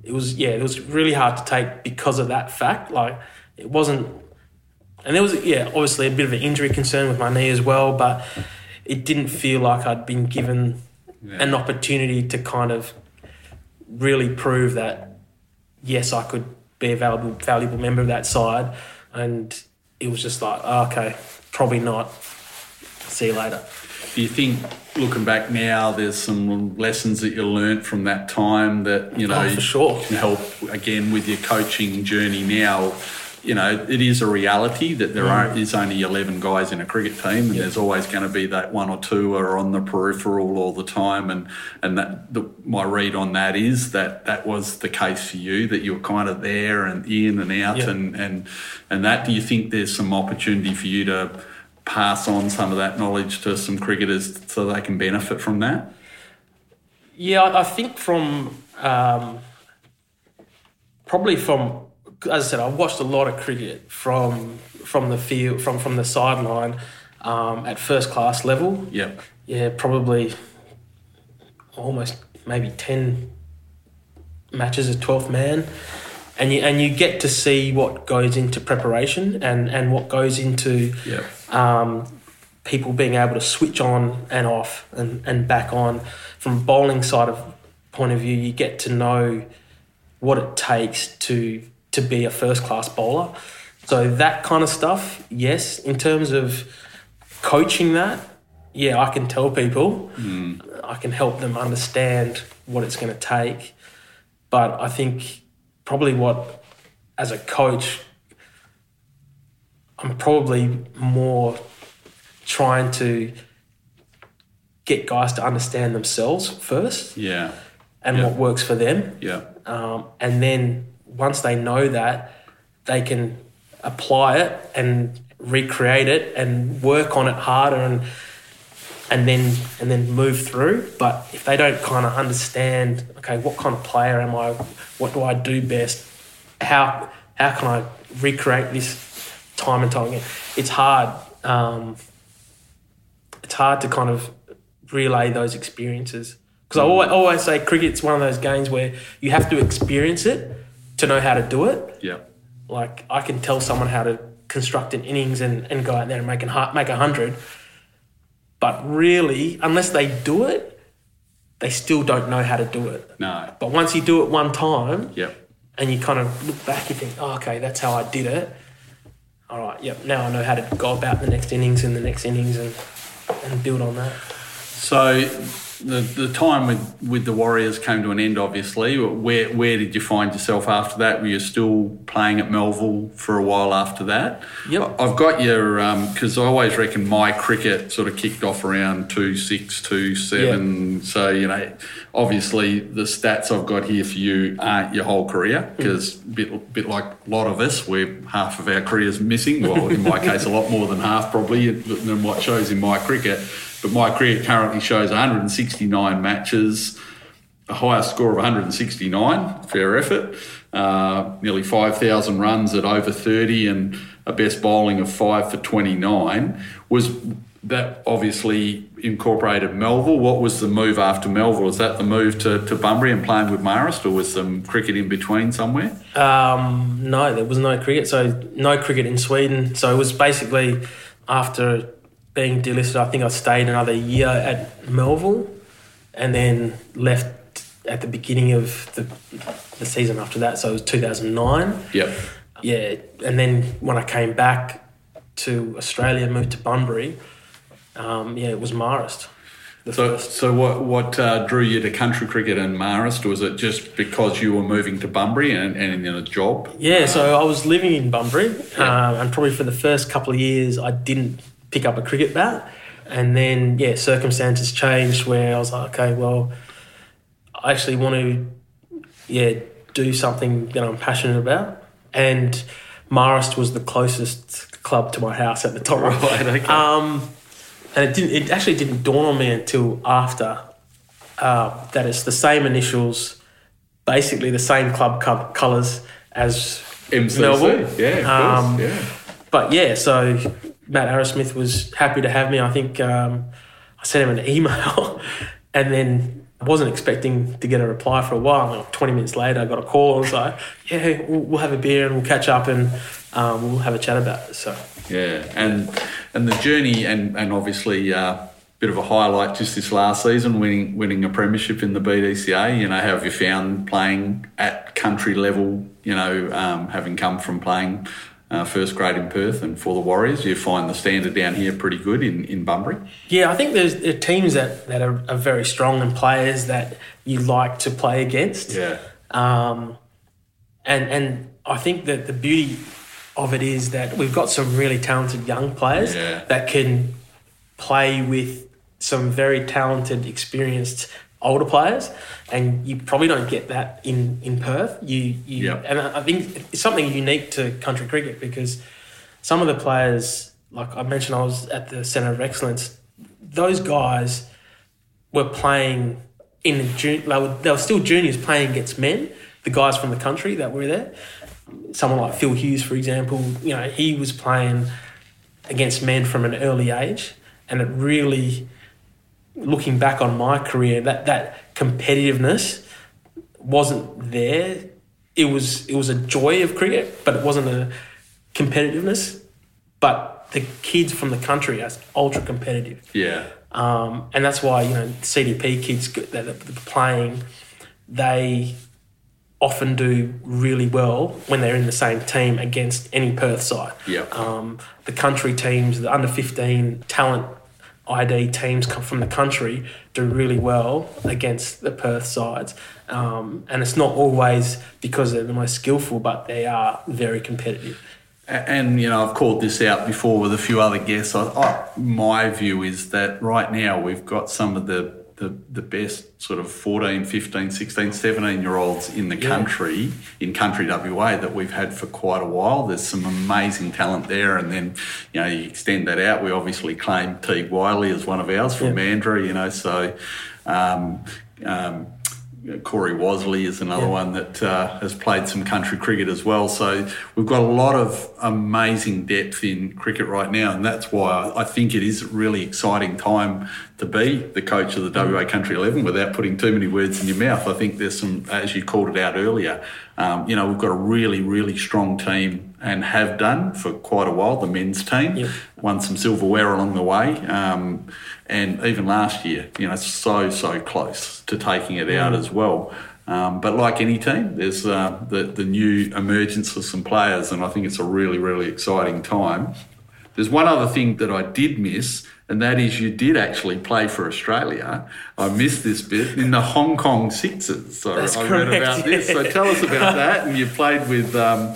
it was yeah, it was really hard to take because of that fact. Like it wasn't, and there was yeah, obviously a bit of an injury concern with my knee as well, but it didn't feel like I'd been given yeah. an opportunity to kind of really prove that yes, I could be a valuable valuable member of that side, and it was just like oh, okay, probably not. See you later. Do you think, looking back now, there's some lessons that you learnt from that time that you oh, know oh, for sure. can help again with your coaching journey now? You know, it is a reality that there mm. are, is only 11 guys in a cricket team, and there's always going to be that one or two who are on the peripheral all the time. And and that the, my read on that is that that was the case for you, that you were kind of there and in and out, and and and that. Do you think there's some opportunity for you to pass on some of that knowledge to some cricketers so they can benefit from that? Yeah, I think from um, probably from as I said, I've watched a lot of cricket from from the field from from the sideline um, at first class level. Yeah. Yeah, probably almost maybe ten matches as twelfth man, and you and you get to see what goes into preparation and and what goes into Yeah. um, people being able to switch on and off and, and back on. From bowling side of point of view, you get to know what it takes to to be a first class bowler. So that kind of stuff, yes. In terms of coaching that, yeah, I can tell people, I can help them understand what it's going to take. But I think probably what, as a coach, I'm probably more trying to get guys to understand themselves first Yeah. and Yeah. what works for them. Yeah. Um, and then once they know that, they can apply it and recreate it and work on it harder and and then and then move through. But if they don't kind of understand, okay, what kind of player am I? What do I do best? How how can I recreate this time and time again? It's hard. Um, it's hard to kind of relay those experiences because I always, always say cricket's one of those games where you have to experience it to know how to do it. Yeah. Like I can tell someone how to construct an innings and, and go out there and make a make a hundred, but really, unless they do it, they still don't know how to do it. No. But once you do it one time Yeah. and you kind of look back, you think, oh, okay, that's how I did it. All right, yep. Now I know how to go about the next innings and the next innings and and build on that. So the the time with, with the Warriors came to an end. Obviously, where where did you find yourself after that? Were you still playing at Melville for a while after that? Yep. I've got your um, because I always reckon my cricket sort of kicked off around two six two seven. So you know, obviously the stats I've got here for you aren't your whole career mm. because bit bit like a lot of us, we're half of our careers missing. Well, in my [LAUGHS] case, a lot more than half probably than what shows in my cricket. But my career currently shows 169 matches, a highest score of 169, fair effort, uh, nearly 5,000 runs at over 30, and a best bowling of 5 for 29. Was that obviously incorporated Melville? What was the move after Melville? Was that the move to, to Bunbury and playing with Marist, or was some cricket in between somewhere? Um, no, there was no cricket. So no cricket in Sweden. So it was basically after being delisted. I think I stayed another year at Melville, and then left at the beginning of the the season after that. So it was two thousand nine. Yep. Yeah, and then when I came back to Australia, moved to Bunbury. Um, yeah, it was Marist. So, first. so what what uh, drew you to country cricket and Marist? Was it just because you were moving to Bunbury and, and in a job? Yeah, so I was living in Bunbury, Yeah. um, and probably for the first couple of years, I didn't pick up a cricket bat. And then, yeah, circumstances changed where I was like, okay, well, I actually want to, yeah, do something that I'm passionate about. And Marist was the closest club to my house at the time. [LAUGHS] Right, okay. Um, and it didn't. It actually didn't dawn on me until after uh, that it's the same initials, basically the same club co- colours as MCC, Melville. yeah, Um, yeah. But yeah, so Matt Arrowsmith was happy to have me. I think um, I sent him an email, [LAUGHS] and then I wasn't expecting to get a reply for a while. Like Twenty minutes later, I got a call. I was like, "Yeah, we'll, we'll have a beer and we'll catch up and um, we'll have a chat about it." So Yeah, and and the journey, and and obviously a uh, bit of a highlight just this last season, winning winning a premiership in the BDCA. You know, have you found playing at country level? You know, um, having come from playing uh, first grade in Perth and for the Warriors, you find the standard down here pretty good in in Bunbury. Yeah, I think there's there are teams that, that are, are very strong and players that you like to play against. Yeah, Um, and and I think that the beauty of it is that we've got some really talented young players Yeah. that can play with some very talented, experienced older players, and you probably don't get that in in Perth. You you Yeah. and I I think it's something unique to country cricket because some of the players, like I mentioned, I was at the Centre of Excellence. Those guys were playing in the jun- they were, they were still juniors playing against men, the guys from the country that were there. Someone like Phil Hughes, for example, you know, he was playing against men from an early age, and it really, looking back on my career, that that competitiveness wasn't there. It was it was a joy of cricket, but it wasn't a competitiveness. But the kids from the country are ultra competitive. Yeah. Um, and that's why you know CDP kids that are playing, they often do really well when they're in the same team against any Perth side. Yeah. Um, the country teams, the under fifteen talent ID teams come from the country do really well against the Perth sides. Um, and it's not always because they're the most skillful, but they are very competitive. And you know, I've called this out before with a few other guests. I, I, my view is that right now we've got some of the, the, the best sort of 14, 15, 16, 17 year olds in the Yeah. country, in country WA, that we've had for quite a while. There's some amazing talent there. And then, you know, you extend that out. We obviously claim Teague Wyllie as one of ours from Yeah. Mandurah, you know, so. Um, um, Corey Wasley is another Yeah. one that uh, has played some country cricket as well. So we've got a lot of amazing depth in cricket right now, and that's why I think it is a really exciting time to be the coach of the WA Country Eleven. Without putting too many words in your mouth, I think there's some, as you called it out earlier. Um, you know, we've got a really, really strong team and have done for quite a while. The men's team Yep. won some silverware along the way. Um, and even last year, you know, so, so close to taking it out as well. Um, but like any team, there's uh, the, the new emergence of some players, and I think it's a really, really exciting time. There's one other thing that I did miss, and that is you did actually play for Australia. I missed this bit in the Hong Kong Sixers. So That's I read correct, about this. So tell us about [LAUGHS] that. And you played with um,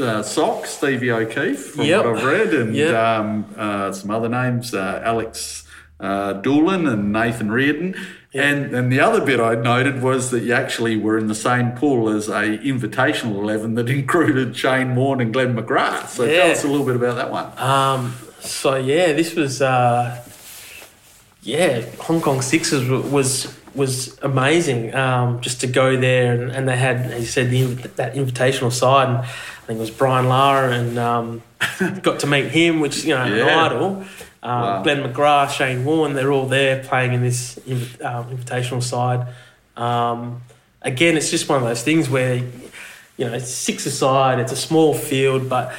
uh, Sock, Stevie O'Keefe, from Yep. what I've read, and Yep. um, uh, some other names, uh, Alex uh, Doolan and Nathan Reardon. And and the other bit I noted was that you actually were in the same pool as a invitational eleven that [LAUGHS] included Shane Warne and Glenn McGrath. So tell us a little bit about that one. Um, so yeah, this was uh, yeah, Hong Kong Sixers was was amazing. Um, just to go there and, and they had, as you said, the, that invitational side. And I think it was Brian Lara and um, [LAUGHS] got to meet him, which you know an idol. Um, Wow. Glenn McGrath, Shane Warne, they're all there playing in this um, invitational side. Um, again, it's just one of those things where you know it's six aside, it's a small field, but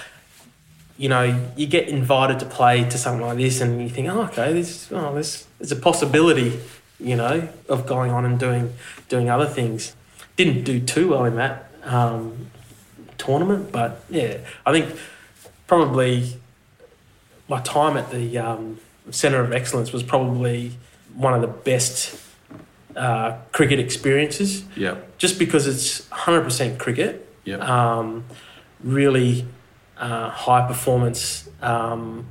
you know, you get invited to play to something like this, and you think, oh, okay, this, oh, this, there's a possibility, you know, of going on and doing doing other things. Didn't do too well in that um, tournament, but yeah, I think probably my time at the um, Centre of Excellence was probably one of the best uh, cricket experiences, Yep. just because it's 100% cricket Yep. um, really uh, high performance um,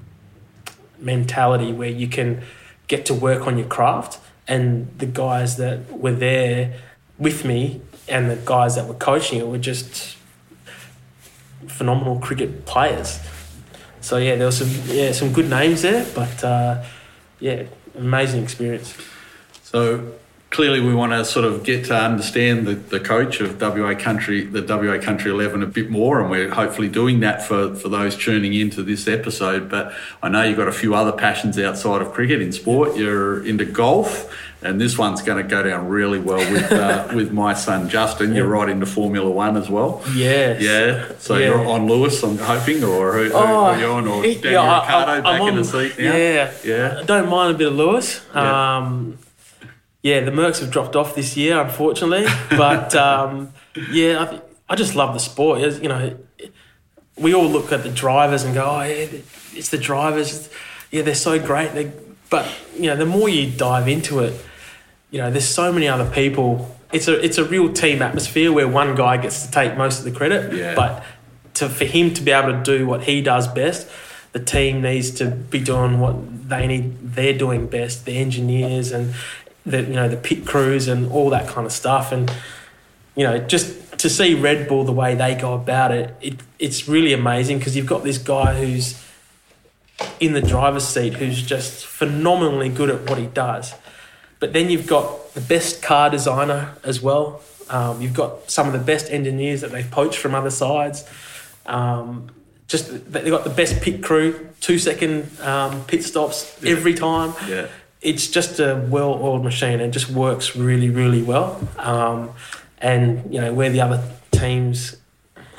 mentality where you can get to work on your craft. And the guys that were there with me and the guys that were coaching it were just phenomenal cricket players. So yeah, there were some yeah some good names there, but uh, yeah, amazing experience. So clearly, we want to sort of get to understand the, the coach of WA Country, the WA Country Eleven, a bit more, and we're hopefully doing that for, for those tuning into this episode. But I know you've got a few other passions outside of cricket in sport. You're into golf, and this one's going to go down really well with uh, [LAUGHS] with my son Justin. You're right into Formula One as well. Yes. Yeah, so Yeah. you're on Lewis, I'm hoping, or who, who Oh, are you on, or yeah, Daniel I- Ricciardo I- back I'm in the seat now? Yeah, Yeah. I don't mind a bit of Lewis. Yeah. Um, yeah, the Mercs have dropped off this year, unfortunately. [LAUGHS] But um, yeah, I, I just love the sport. You know, we all look at the drivers and go, "Oh, yeah, it's the drivers. Yeah, they're so great." They, but you know, the more you dive into it, you know, there's so many other people. It's a it's a real team atmosphere where one guy gets to take most of the credit. Yeah. But to for him to be able to do what he does best, the team needs to be doing what they need. They're doing best. The engineers and the you know the pit crews and all that kind of stuff. And you know, just to see Red Bull the way they go about it, it it's really amazing because you've got this guy who's in the driver's seat who's just phenomenally good at what he does. but then you've got the best car designer as well. Um, you've got some of the best engineers that they've poached from other sides. Um, just they've got the best pit crew, two second um, pit stops every time. Yeah. It's just a well oiled machine and just works really, really well. Um, and you know where the other teams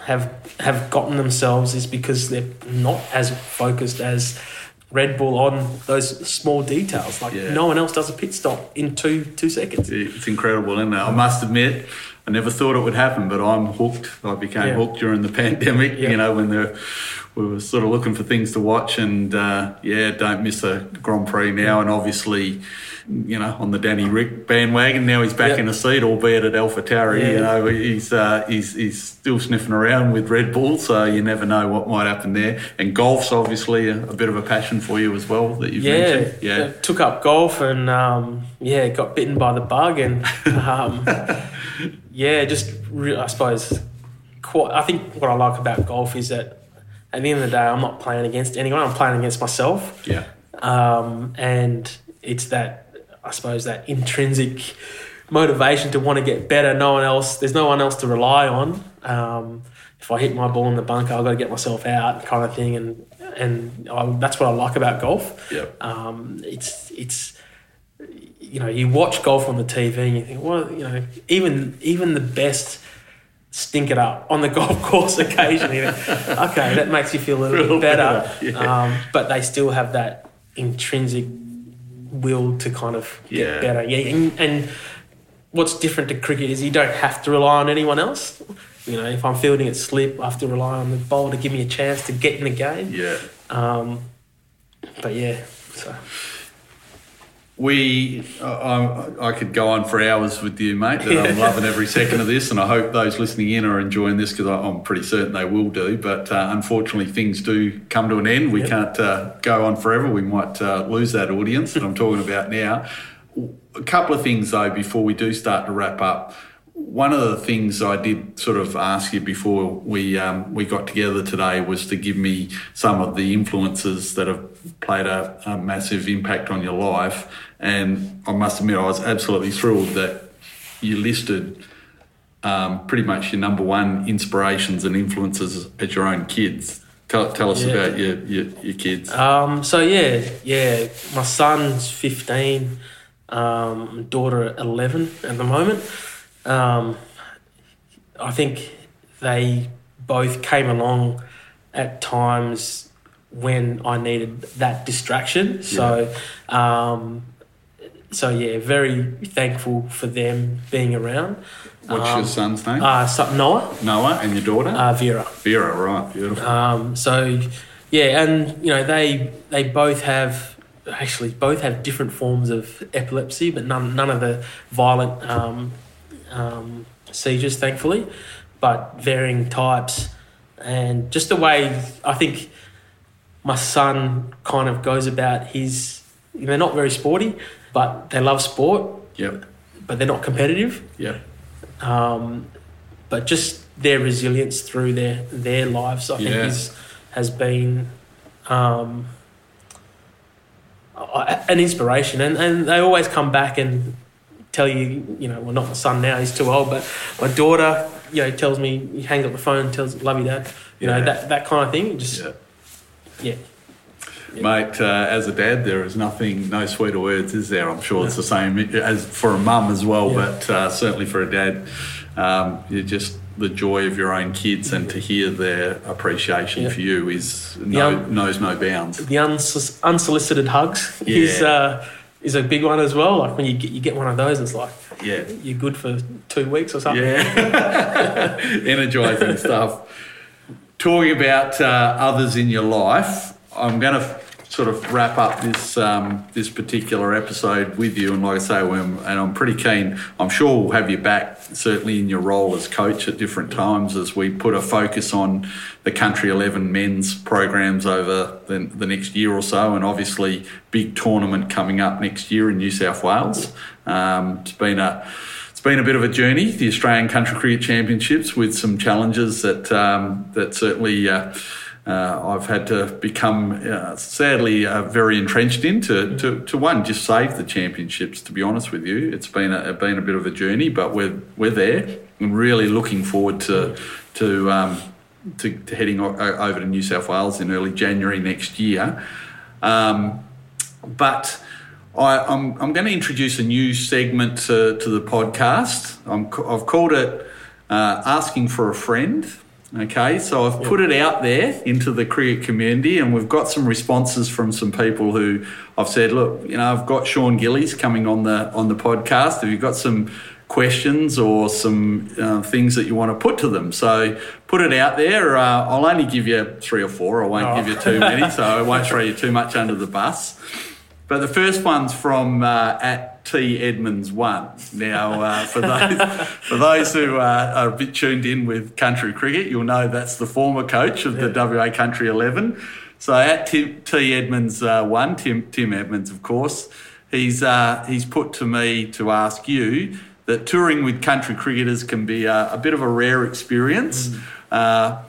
have have gotten themselves is because they're not as focused as Red Bull on those small details. Like Yeah. no one else does a pit stop in two two seconds. It's incredible, isn't it? I must admit, I never thought it would happen, but I'm hooked. I became Yeah. hooked during the [LAUGHS] pandemic, Yeah. you know, when the, we were sort of looking for things to watch. And uh, yeah, don't miss a Grand Prix now. And obviously, you know, on the Danny Rick bandwagon, now he's back Yeah. in a seat, albeit at AlphaTauri. Yeah. You know, he's, uh, he's, he's still sniffing around with Red Bull, so you never know what might happen there. And golf's obviously a, a bit of a passion for you as well that you've Yeah, mentioned. Yeah. took up golf and um, yeah, got bitten by the bug [LAUGHS] and um, yeah, just re- I suppose quite. I think what I like about golf is that at the end of the day, I'm not playing against anyone. I'm playing against myself, Yeah. um, and it's that I suppose that intrinsic motivation to want to get better. No one else. There's no one else to rely on. Um, if I hit my ball in the bunker, I've got to get myself out, kind of thing, and and I, that's what I like about golf. Yeah. Um, it's it's you know you watch golf on the TV and you think well you know even even the best stink it up on the [LAUGHS] golf course occasionally. okay, that makes you feel a little, Little bit better. better, yeah. um, but they still have that intrinsic will to kind of get Yeah. better. Yeah, and, and what's different to cricket is you don't have to rely on anyone else. You know, if I'm fielding at slip, I have to rely on the bowler to give me a chance to get in the game. Yeah. Um, but yeah, so We, I, I, could go on for hours with you, mate. But I'm loving every second of this, and I hope those listening in are enjoying this because I'm pretty certain they will do. But uh, unfortunately, things do come to an end. We Yep. can't uh, go on forever. We might uh, lose that audience that I'm talking about now. A couple of things though before we do start to wrap up. One of the things I did sort of ask you before we um, we got together today was to give me some of the influences that have played a, a massive impact on your life, and I must admit I was absolutely thrilled that you listed um, pretty much your number one inspirations and influences as your own kids. Tell, tell us Yeah. about your, your, your kids. Um, so yeah, yeah, my son's fifteen, um, daughter eleven at the moment. Um, I think they both came along at times when I needed that distraction. So, um, so yeah, very thankful for them being around. What's um, your son's name? Uh, so Noah, Noah and your daughter? uh, Vera. Vera, right, beautiful. Um, so yeah, and you know they they both have actually both have different forms of epilepsy, but none none of the violent um, um, seizures, thankfully, but varying types, and just the way I think my son kind of goes about his. They're not very sporty, but they love sport, yep, but they're not competitive yep, um, but just their resilience through their their lives, I think, Yeah. is, has been um, an inspiration. And, and they always come back and tell you, you know, well, not my son now, he's too old, but my daughter, you know, tells me, he hangs up the phone tells, love you, dad. You Yeah. know, that, that kind of thing. Just, yeah. yeah. Mate, uh, as a dad, there is nothing, no sweeter words, is there? I'm sure it's the same as for a mum as well, Yeah. but uh, certainly for a dad, um, you just the joy of your own kids and to hear their appreciation Yeah. for you is no, Yeah. knows no bounds. The uns- unsolicited hugs is, uh, is a big one as well. Like when you get, you get one of those, it's like, Yeah. you're good for two weeks or something. Yeah. [LAUGHS] Energizing stuff. Talking about uh, others in your life, I'm going to sort of wrap up this um, this particular episode with you. And like I say, and I'm pretty keen. I'm sure we'll have you back, certainly in your role as coach at different times, as we put a focus on the Country 11 men's programs over the, the next year or so, and obviously big tournament coming up next year in New South Wales. Um, it's been a it's been a bit of a journey, the Australian Country Cricket Championships, with some challenges that um, that certainly uh, uh, I've had to become uh, sadly uh, very entrenched in to, to, to, one just save the championships. To be honest with you, it's been a, been a bit of a journey, but we're we're there. I'm really looking forward to to, um, to, to heading over to New South Wales in early January next year. Um, but I, am I'm, I'm going to introduce a new segment to, to the podcast. i have called it uh, Asking for a Friend. Okay, so I've put it out there into the cricket community, and we've got some responses from some people who I've said, look, you know, I've got Shawn Gillies coming on the on the podcast. Have you got some questions or some uh, things that you want to put to them? So put it out there. Uh, I'll only give you three or four. I won't oh. give you too many, so I won't throw you too much under the bus. But the first one's from uh, at T Edmonds one. Now, uh, for those for those who uh, are a bit tuned in with country cricket, you'll know that's the former coach of the WA Country Eleven. So at T, T Edmonds uh, one, Tim Tim Edmonds, of course, he's uh, he's put to me to ask you that touring with country cricketers can be a, a bit of a rare experience, mm. Uh,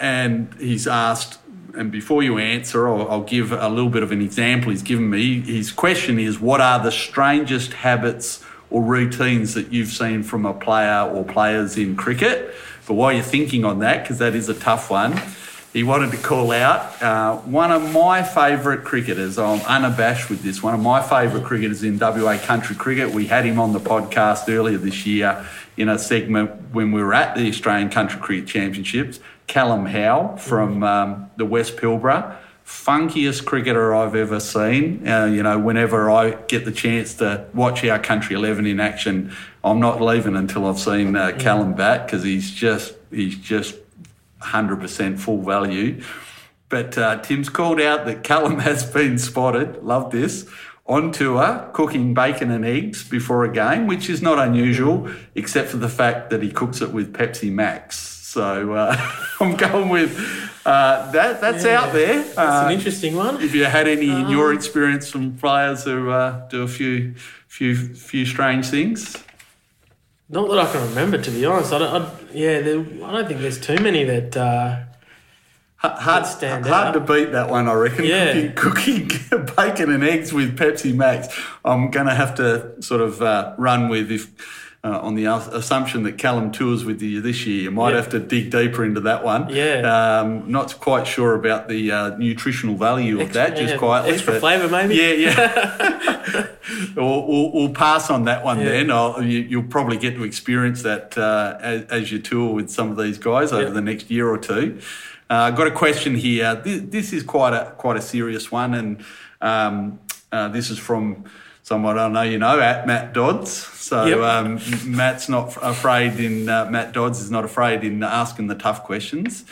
and he's asked and before you answer, I'll, I'll, give a little bit of an example he's given me. His question is What are the strangest habits or routines that you've seen from a player or players in cricket? But while you're thinking on that, because that is a tough one, he wanted to call out uh, one of my favourite cricketers. I'm unabashed with this. One of my favourite cricketers in WA country cricket. We had him on the podcast earlier this year in a segment when we were at the Australian Country Cricket Championships. Callum Howe from um, the West Pilbara. Funkiest cricketer I've ever seen. Uh, you know, whenever I get the chance to watch our Country 11 in action, I'm not leaving until I've seen uh, Callum bat because he's just he's just 100% full value. But uh, Tim's called out that Callum [LAUGHS] has been spotted. Love this on tour cooking bacon and eggs before a game, which is not unusual, except for the fact that he cooks it with Pepsi Max. So uh, [LAUGHS] I'm going with uh, that. That's yeah, out there. That's uh, an interesting one. If you had any in your um, experience from players who uh, do a few, few, few strange things. Not that I can remember, to be honest. I don't, I, yeah, there, I don't think there's too many that. Uh, hard, stand hard out. to beat that one, I reckon. Yeah. Cooking, [LAUGHS] cooking bacon and eggs with Pepsi Max. I'm going to have to sort of uh, run with if uh, on the assumption that Callum tours with you this year. You might yeah. have to dig deeper into that one. Yeah. Um, not quite sure about the uh, nutritional value of that, just yeah, quietly. Extra flavour, maybe? Yeah, yeah. [LAUGHS] [LAUGHS] we'll, we'll, we'll, pass on that one yeah. then. I'll, you, will probably get to experience that uh, as, as, you tour with some of these guys over the next year or two. Uh, I've got a question here. This, this, is quite a quite a serious one, and um, uh, this is from someone I know you know, at Matt Dodds. So yep. um, Matt's not afraid in uh, Matt Dodds is not afraid in asking the tough questions.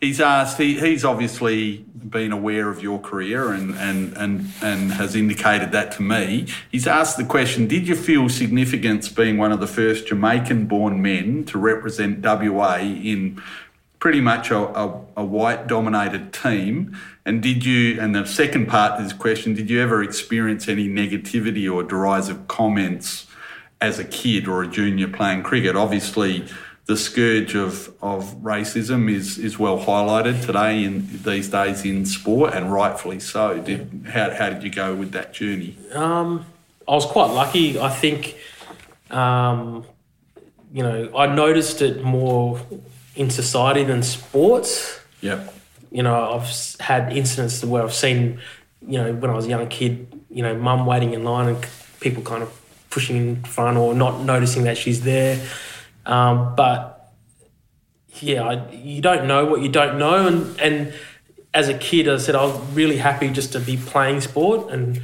He's asked. He, he's obviously been aware of your career and, and and and has indicated that to me. He's asked the question: Did you feel significance being one of the first Jamaican-born men to represent WA in pretty much a, a, a white-dominated team? And did you, and the second part of this question, did you ever experience any negativity or derisive comments as a kid or a junior playing cricket? Obviously, the scourge of, of racism is, is well highlighted today in these days in sport, and rightfully so. Did, how, how did you go with that journey? Um, I was quite lucky. I think, um, you know, I noticed it more in society than sports. Yep you know, I've had incidents where I've seen, you know, when I was a young kid, you know, mum waiting in line and people kind of pushing in front or not noticing that she's there. Um, but yeah, I, you don't know what you don't know. And, and as a kid, as I said, I was really happy just to be playing sport. And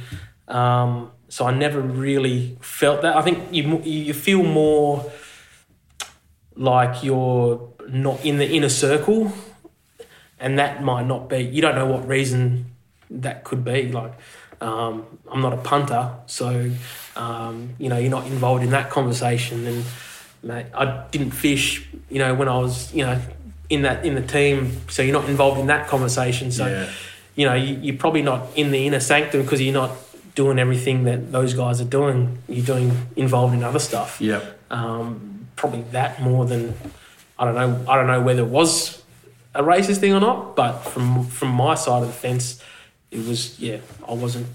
um, so I never really felt that. I think you, you feel more like you're not in the inner circle and that might not be. You don't know what reason that could be. Like, um, I'm not a punter, so um, you know you're not involved in that conversation. And mate, I didn't fish, you know, when I was you know in that in the team, so you're not involved in that conversation. So yeah. you know you, are probably not in the inner sanctum because you're not doing everything that those guys are doing. You're doing involved in other stuff. Yeah. Um, probably that more than I don't know. I don't know whether it was a racist thing or not, but from from my side of the fence, it was yeah, I wasn't.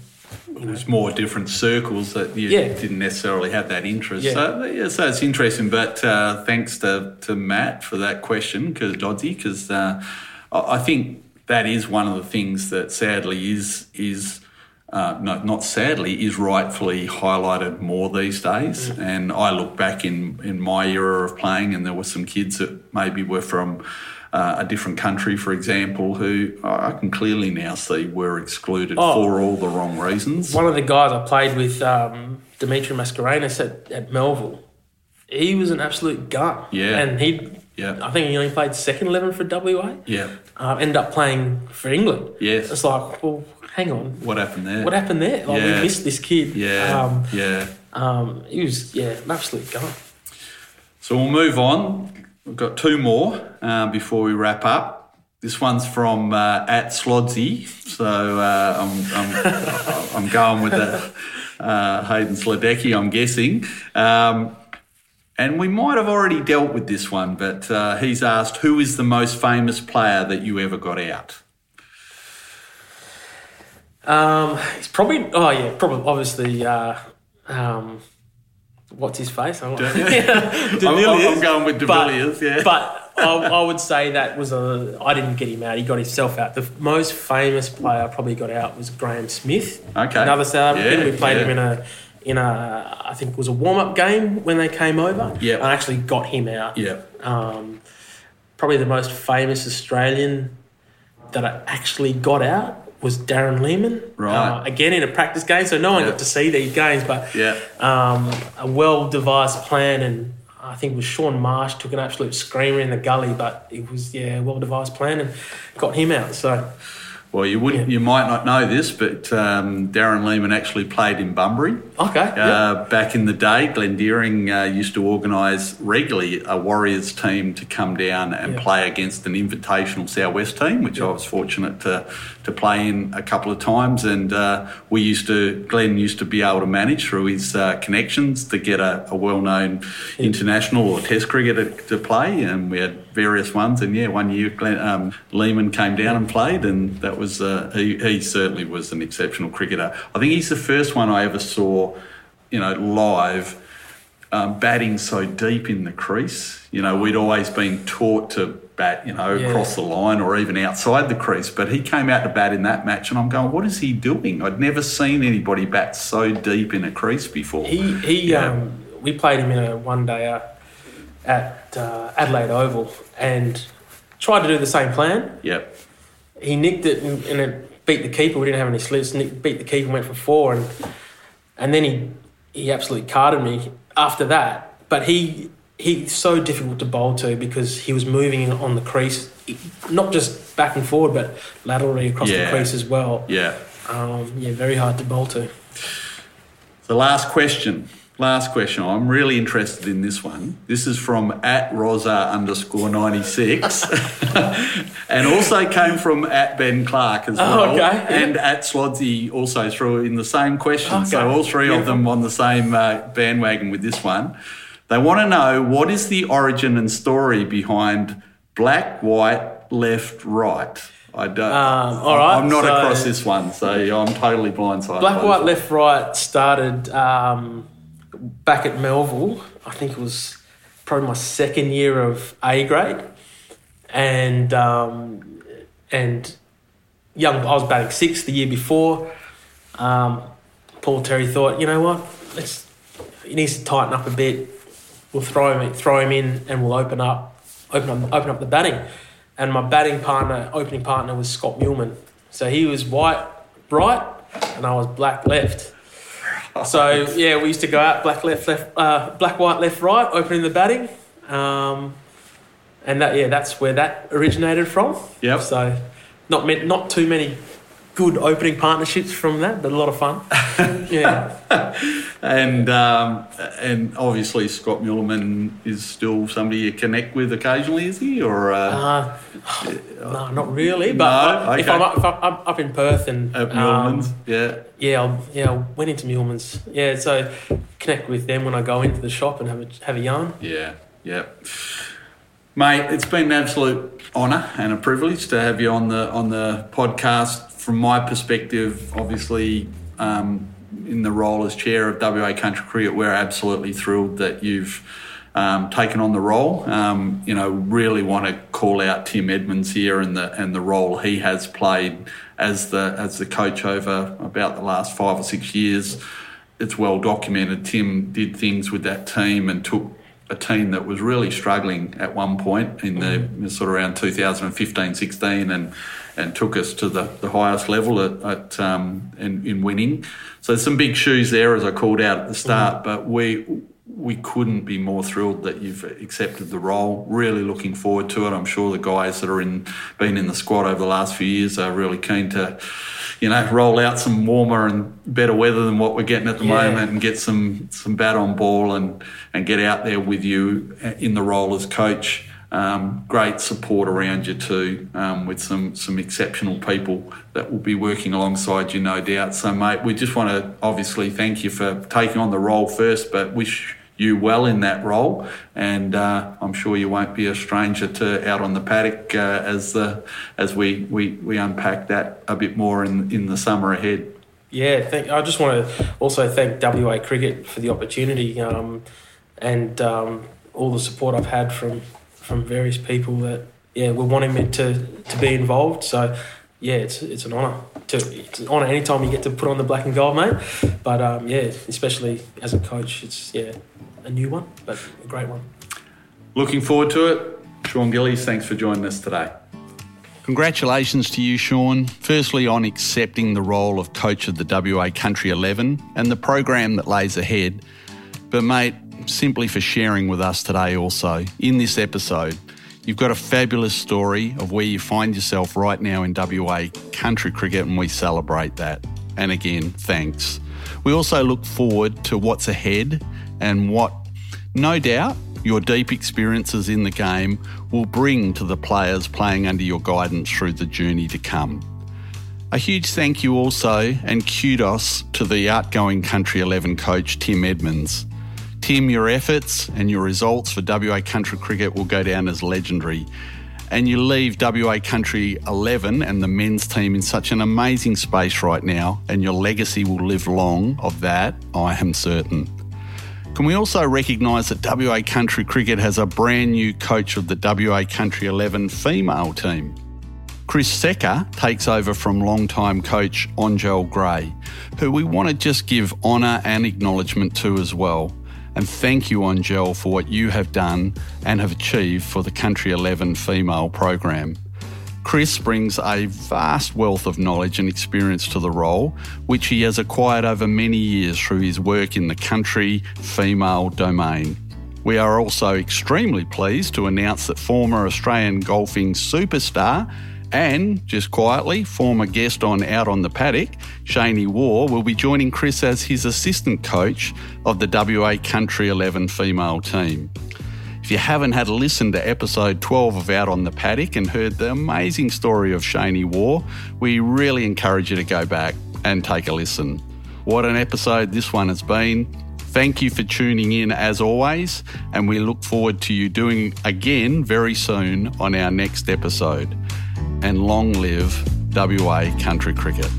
It know, was more different circles that you Yeah. didn't necessarily have that interest. Yeah. So, yeah, so it's interesting. But uh, thanks to, to Matt for that question, because Dodsy, because uh, I I think that is one of the things that sadly is is uh, no, not sadly is rightfully highlighted more these days. And I look back in in my era of playing, and there were some kids that maybe were from. Uh, a different country, for example, who I can clearly now see were excluded Oh. for all the wrong reasons. one of the guys I played with, um, Dimitri Mascarenhas at, at Melville, he was an absolute gun. Yeah. and he, Yeah. I think he only played second eleven for WA. Yeah. Uh, ended up playing for England. Yes. It's like, well, hang on, What happened there? what happened there? Like Yeah. we missed this kid. Yeah. Um, yeah. um, he was yeah, an absolute gun. So we'll move on. We've got two more uh, before we wrap up. This one's from uh, at Slodsy. So uh, I'm, I'm, [LAUGHS] I'm going with the uh, Hayden Sladecki, I'm guessing. Um, and we might have already dealt with this one, but uh, he's asked, who is the most famous player that you ever got out? Um, it's probably oh yeah, probably obviously. Uh, um, what's his face? [LAUGHS] I'm, I'm, I'm going with De But- Villiers, yeah. But I, I would say that was a. I didn't get him out. He got himself out. The most famous player I probably got out was Graeme Smith. Okay. Another South African. Yeah, we played yeah. him in a in a I think it was a warm up game when they came over. Yeah. I actually got him out. yeah. Um, probably the most famous Australian that I actually got out was Darren Lehmann. Right. Uh, again in a practice game, so no one Yeah. got to see these games, but Yeah. um, a well devised plan and I think it was Shaun Marsh took an absolute screamer in the gully, but it was yeah, well devised plan and got him out. So Well, you wouldn't, you might not know this, but um, Darren Lehmann actually played in Bunbury. okay, yeah. Uh, back in the day, Glendeering uh, used to organise regularly a Warriors team to come down and Yeah. play against an invitational Southwest team, which I was fortunate to, to play in a couple of times. And uh, we used to, Glenn used to be able to manage through his uh, connections to get a, a well known international or test cricketer to play. And we had various ones. And yeah, one year Glenn, um, Lehmann came down and played, and that was, uh, he, he certainly was an exceptional cricketer. I think he's the first one I ever saw you know, live, um, batting so deep in the crease. You know, we'd always been taught to bat, you know, Yeah. across the line or even outside the crease. But he came out to bat in that match, and I'm going, what is he doing? I'd never seen anybody bat so deep in a crease before. He he Yeah. um, we played him in a one day uh, at uh, Adelaide Oval and tried to do the same plan. yep. He nicked it and, and it beat the keeper. We didn't have any slips. Nick beat the keeper, and went for four, and and then he he absolutely carded me after that. But he he's so difficult to bowl to because he was moving on the crease, not just back and forward, but laterally across Yeah. the crease as well. Yeah. Um, yeah, very hard to bowl to. The last question. Last question. I'm really interested in this one. This is from at Rosa underscore 96 [LAUGHS] and also came from at Ben Clark as Oh, well. okay, yeah. And at Slodsy also threw in the same question. Okay. So all three of them on the same uh, bandwagon with this one. They want to know what is the origin and story behind black, white, left, right? I don't. Um, all right, I'm not so- across this one, so I'm totally blindsided. Black, white, left, right started um, back at Melville. I think it was probably my second year of A grade, and um, and young. I was batting six the year before. Um, Paul Terry thought, you know what, let's he needs to tighten up a bit. We'll throw him throw him in, and we'll open up open up open up the batting. And my batting partner, opening partner, was Scott Meuleman. So he was white right, and I was black left. So yeah, we used to go out black left left uh, black white left right, opening the batting, um, and that yeah, that's where that originated from. Yeah. So not meant not too many good opening partnerships from that, but a lot of fun. [LAUGHS] yeah. And um, and obviously Scott Meuleman is still somebody you connect with occasionally, is he? Or uh, Uh, no, not really. But No, if. I'm up, if I'm up in Perth and at um, yeah. Yeah, I, yeah, I went into Meuleman's. Yeah, so connect with them when I go into the shop and have a have a yarn. Yeah, yeah. Mate, it's been an absolute honour and a privilege to have you on the on the podcast. From my perspective, obviously, um, in the role as chair of WA Country Cricket, we're absolutely thrilled that you've um, taken on the role. Um, you know, really want to call out Tim Edmonds here and the and the role he has played as the as the coach over about the last five or six years. It's well documented. Tim did things with that team and took a team that was really struggling at one point in the mm. sort of around 2015 16 and and took us to the, the highest level at, at um, in, in winning. So some big shoes there, as I called out at the start. Mm. But we we couldn't be more thrilled that you've accepted the role. Really looking forward to it. I'm sure the guys that are in been in the squad over the last few years are really keen to, you know, roll out some warmer and better weather than what we're getting at the yeah. moment, and get some some bat on ball and and get out there with you in the role as coach. Um, great support around you too, um, with some some exceptional people that will be working alongside you, no doubt. So, mate, we just want to obviously thank you for taking on the role first, but wish you well in that role, and uh, I'm sure you won't be a stranger to out on the paddock uh, as the as we, we we unpack that a bit more in in the summer ahead. Yeah, thank, I just want to also thank WA Cricket for the opportunity um, and um, all the support I've had from from various people that yeah were wanting me to to be involved. So yeah, it's it's an honour. To, it's an honour anytime you get to put on the black and gold, mate. But um, yeah, especially as a coach, it's yeah a new one, but a great one. Looking forward to it. Shawn Gillies, thanks for joining us today. Congratulations to you, Shawn. Firstly, on accepting the role of coach of the WA Country 11 and the program that lays ahead. But, mate, simply for sharing with us today also in this episode. You've got a fabulous story of where you find yourself right now in WA country cricket, and we celebrate that. And again, thanks. We also look forward to what's ahead and what, no doubt, your deep experiences in the game will bring to the players playing under your guidance through the journey to come. A huge thank you also and kudos to the outgoing Country 11 coach Tim Edmonds. Tim, your efforts and your results for WA Country Cricket will go down as legendary. And you leave WA Country 11 and the men's team in such an amazing space right now, and your legacy will live long of that, I am certain. Can we also recognise that WA Country Cricket has a brand new coach of the WA Country 11 female team? Chris Secker takes over from long-time coach Angel Gray, who we want to just give honour and acknowledgement to as well. And thank you, Angel, for what you have done and have achieved for the Country 11 female program. Chris brings a vast wealth of knowledge and experience to the role, which he has acquired over many years through his work in the country female domain. We are also extremely pleased to announce that former Australian golfing superstar and, just quietly, former guest on Out on the Paddock, Shaney Waugh, will be joining Chris as his assistant coach of the WA Country 11 female team. If you haven't had a listen to episode 12 of Out on the Paddock and heard the amazing story of Shaney War, we really encourage you to go back and take a listen. What an episode this one has been. Thank you for tuning in as always, and we look forward to you doing again very soon on our next episode and long live WA country cricket.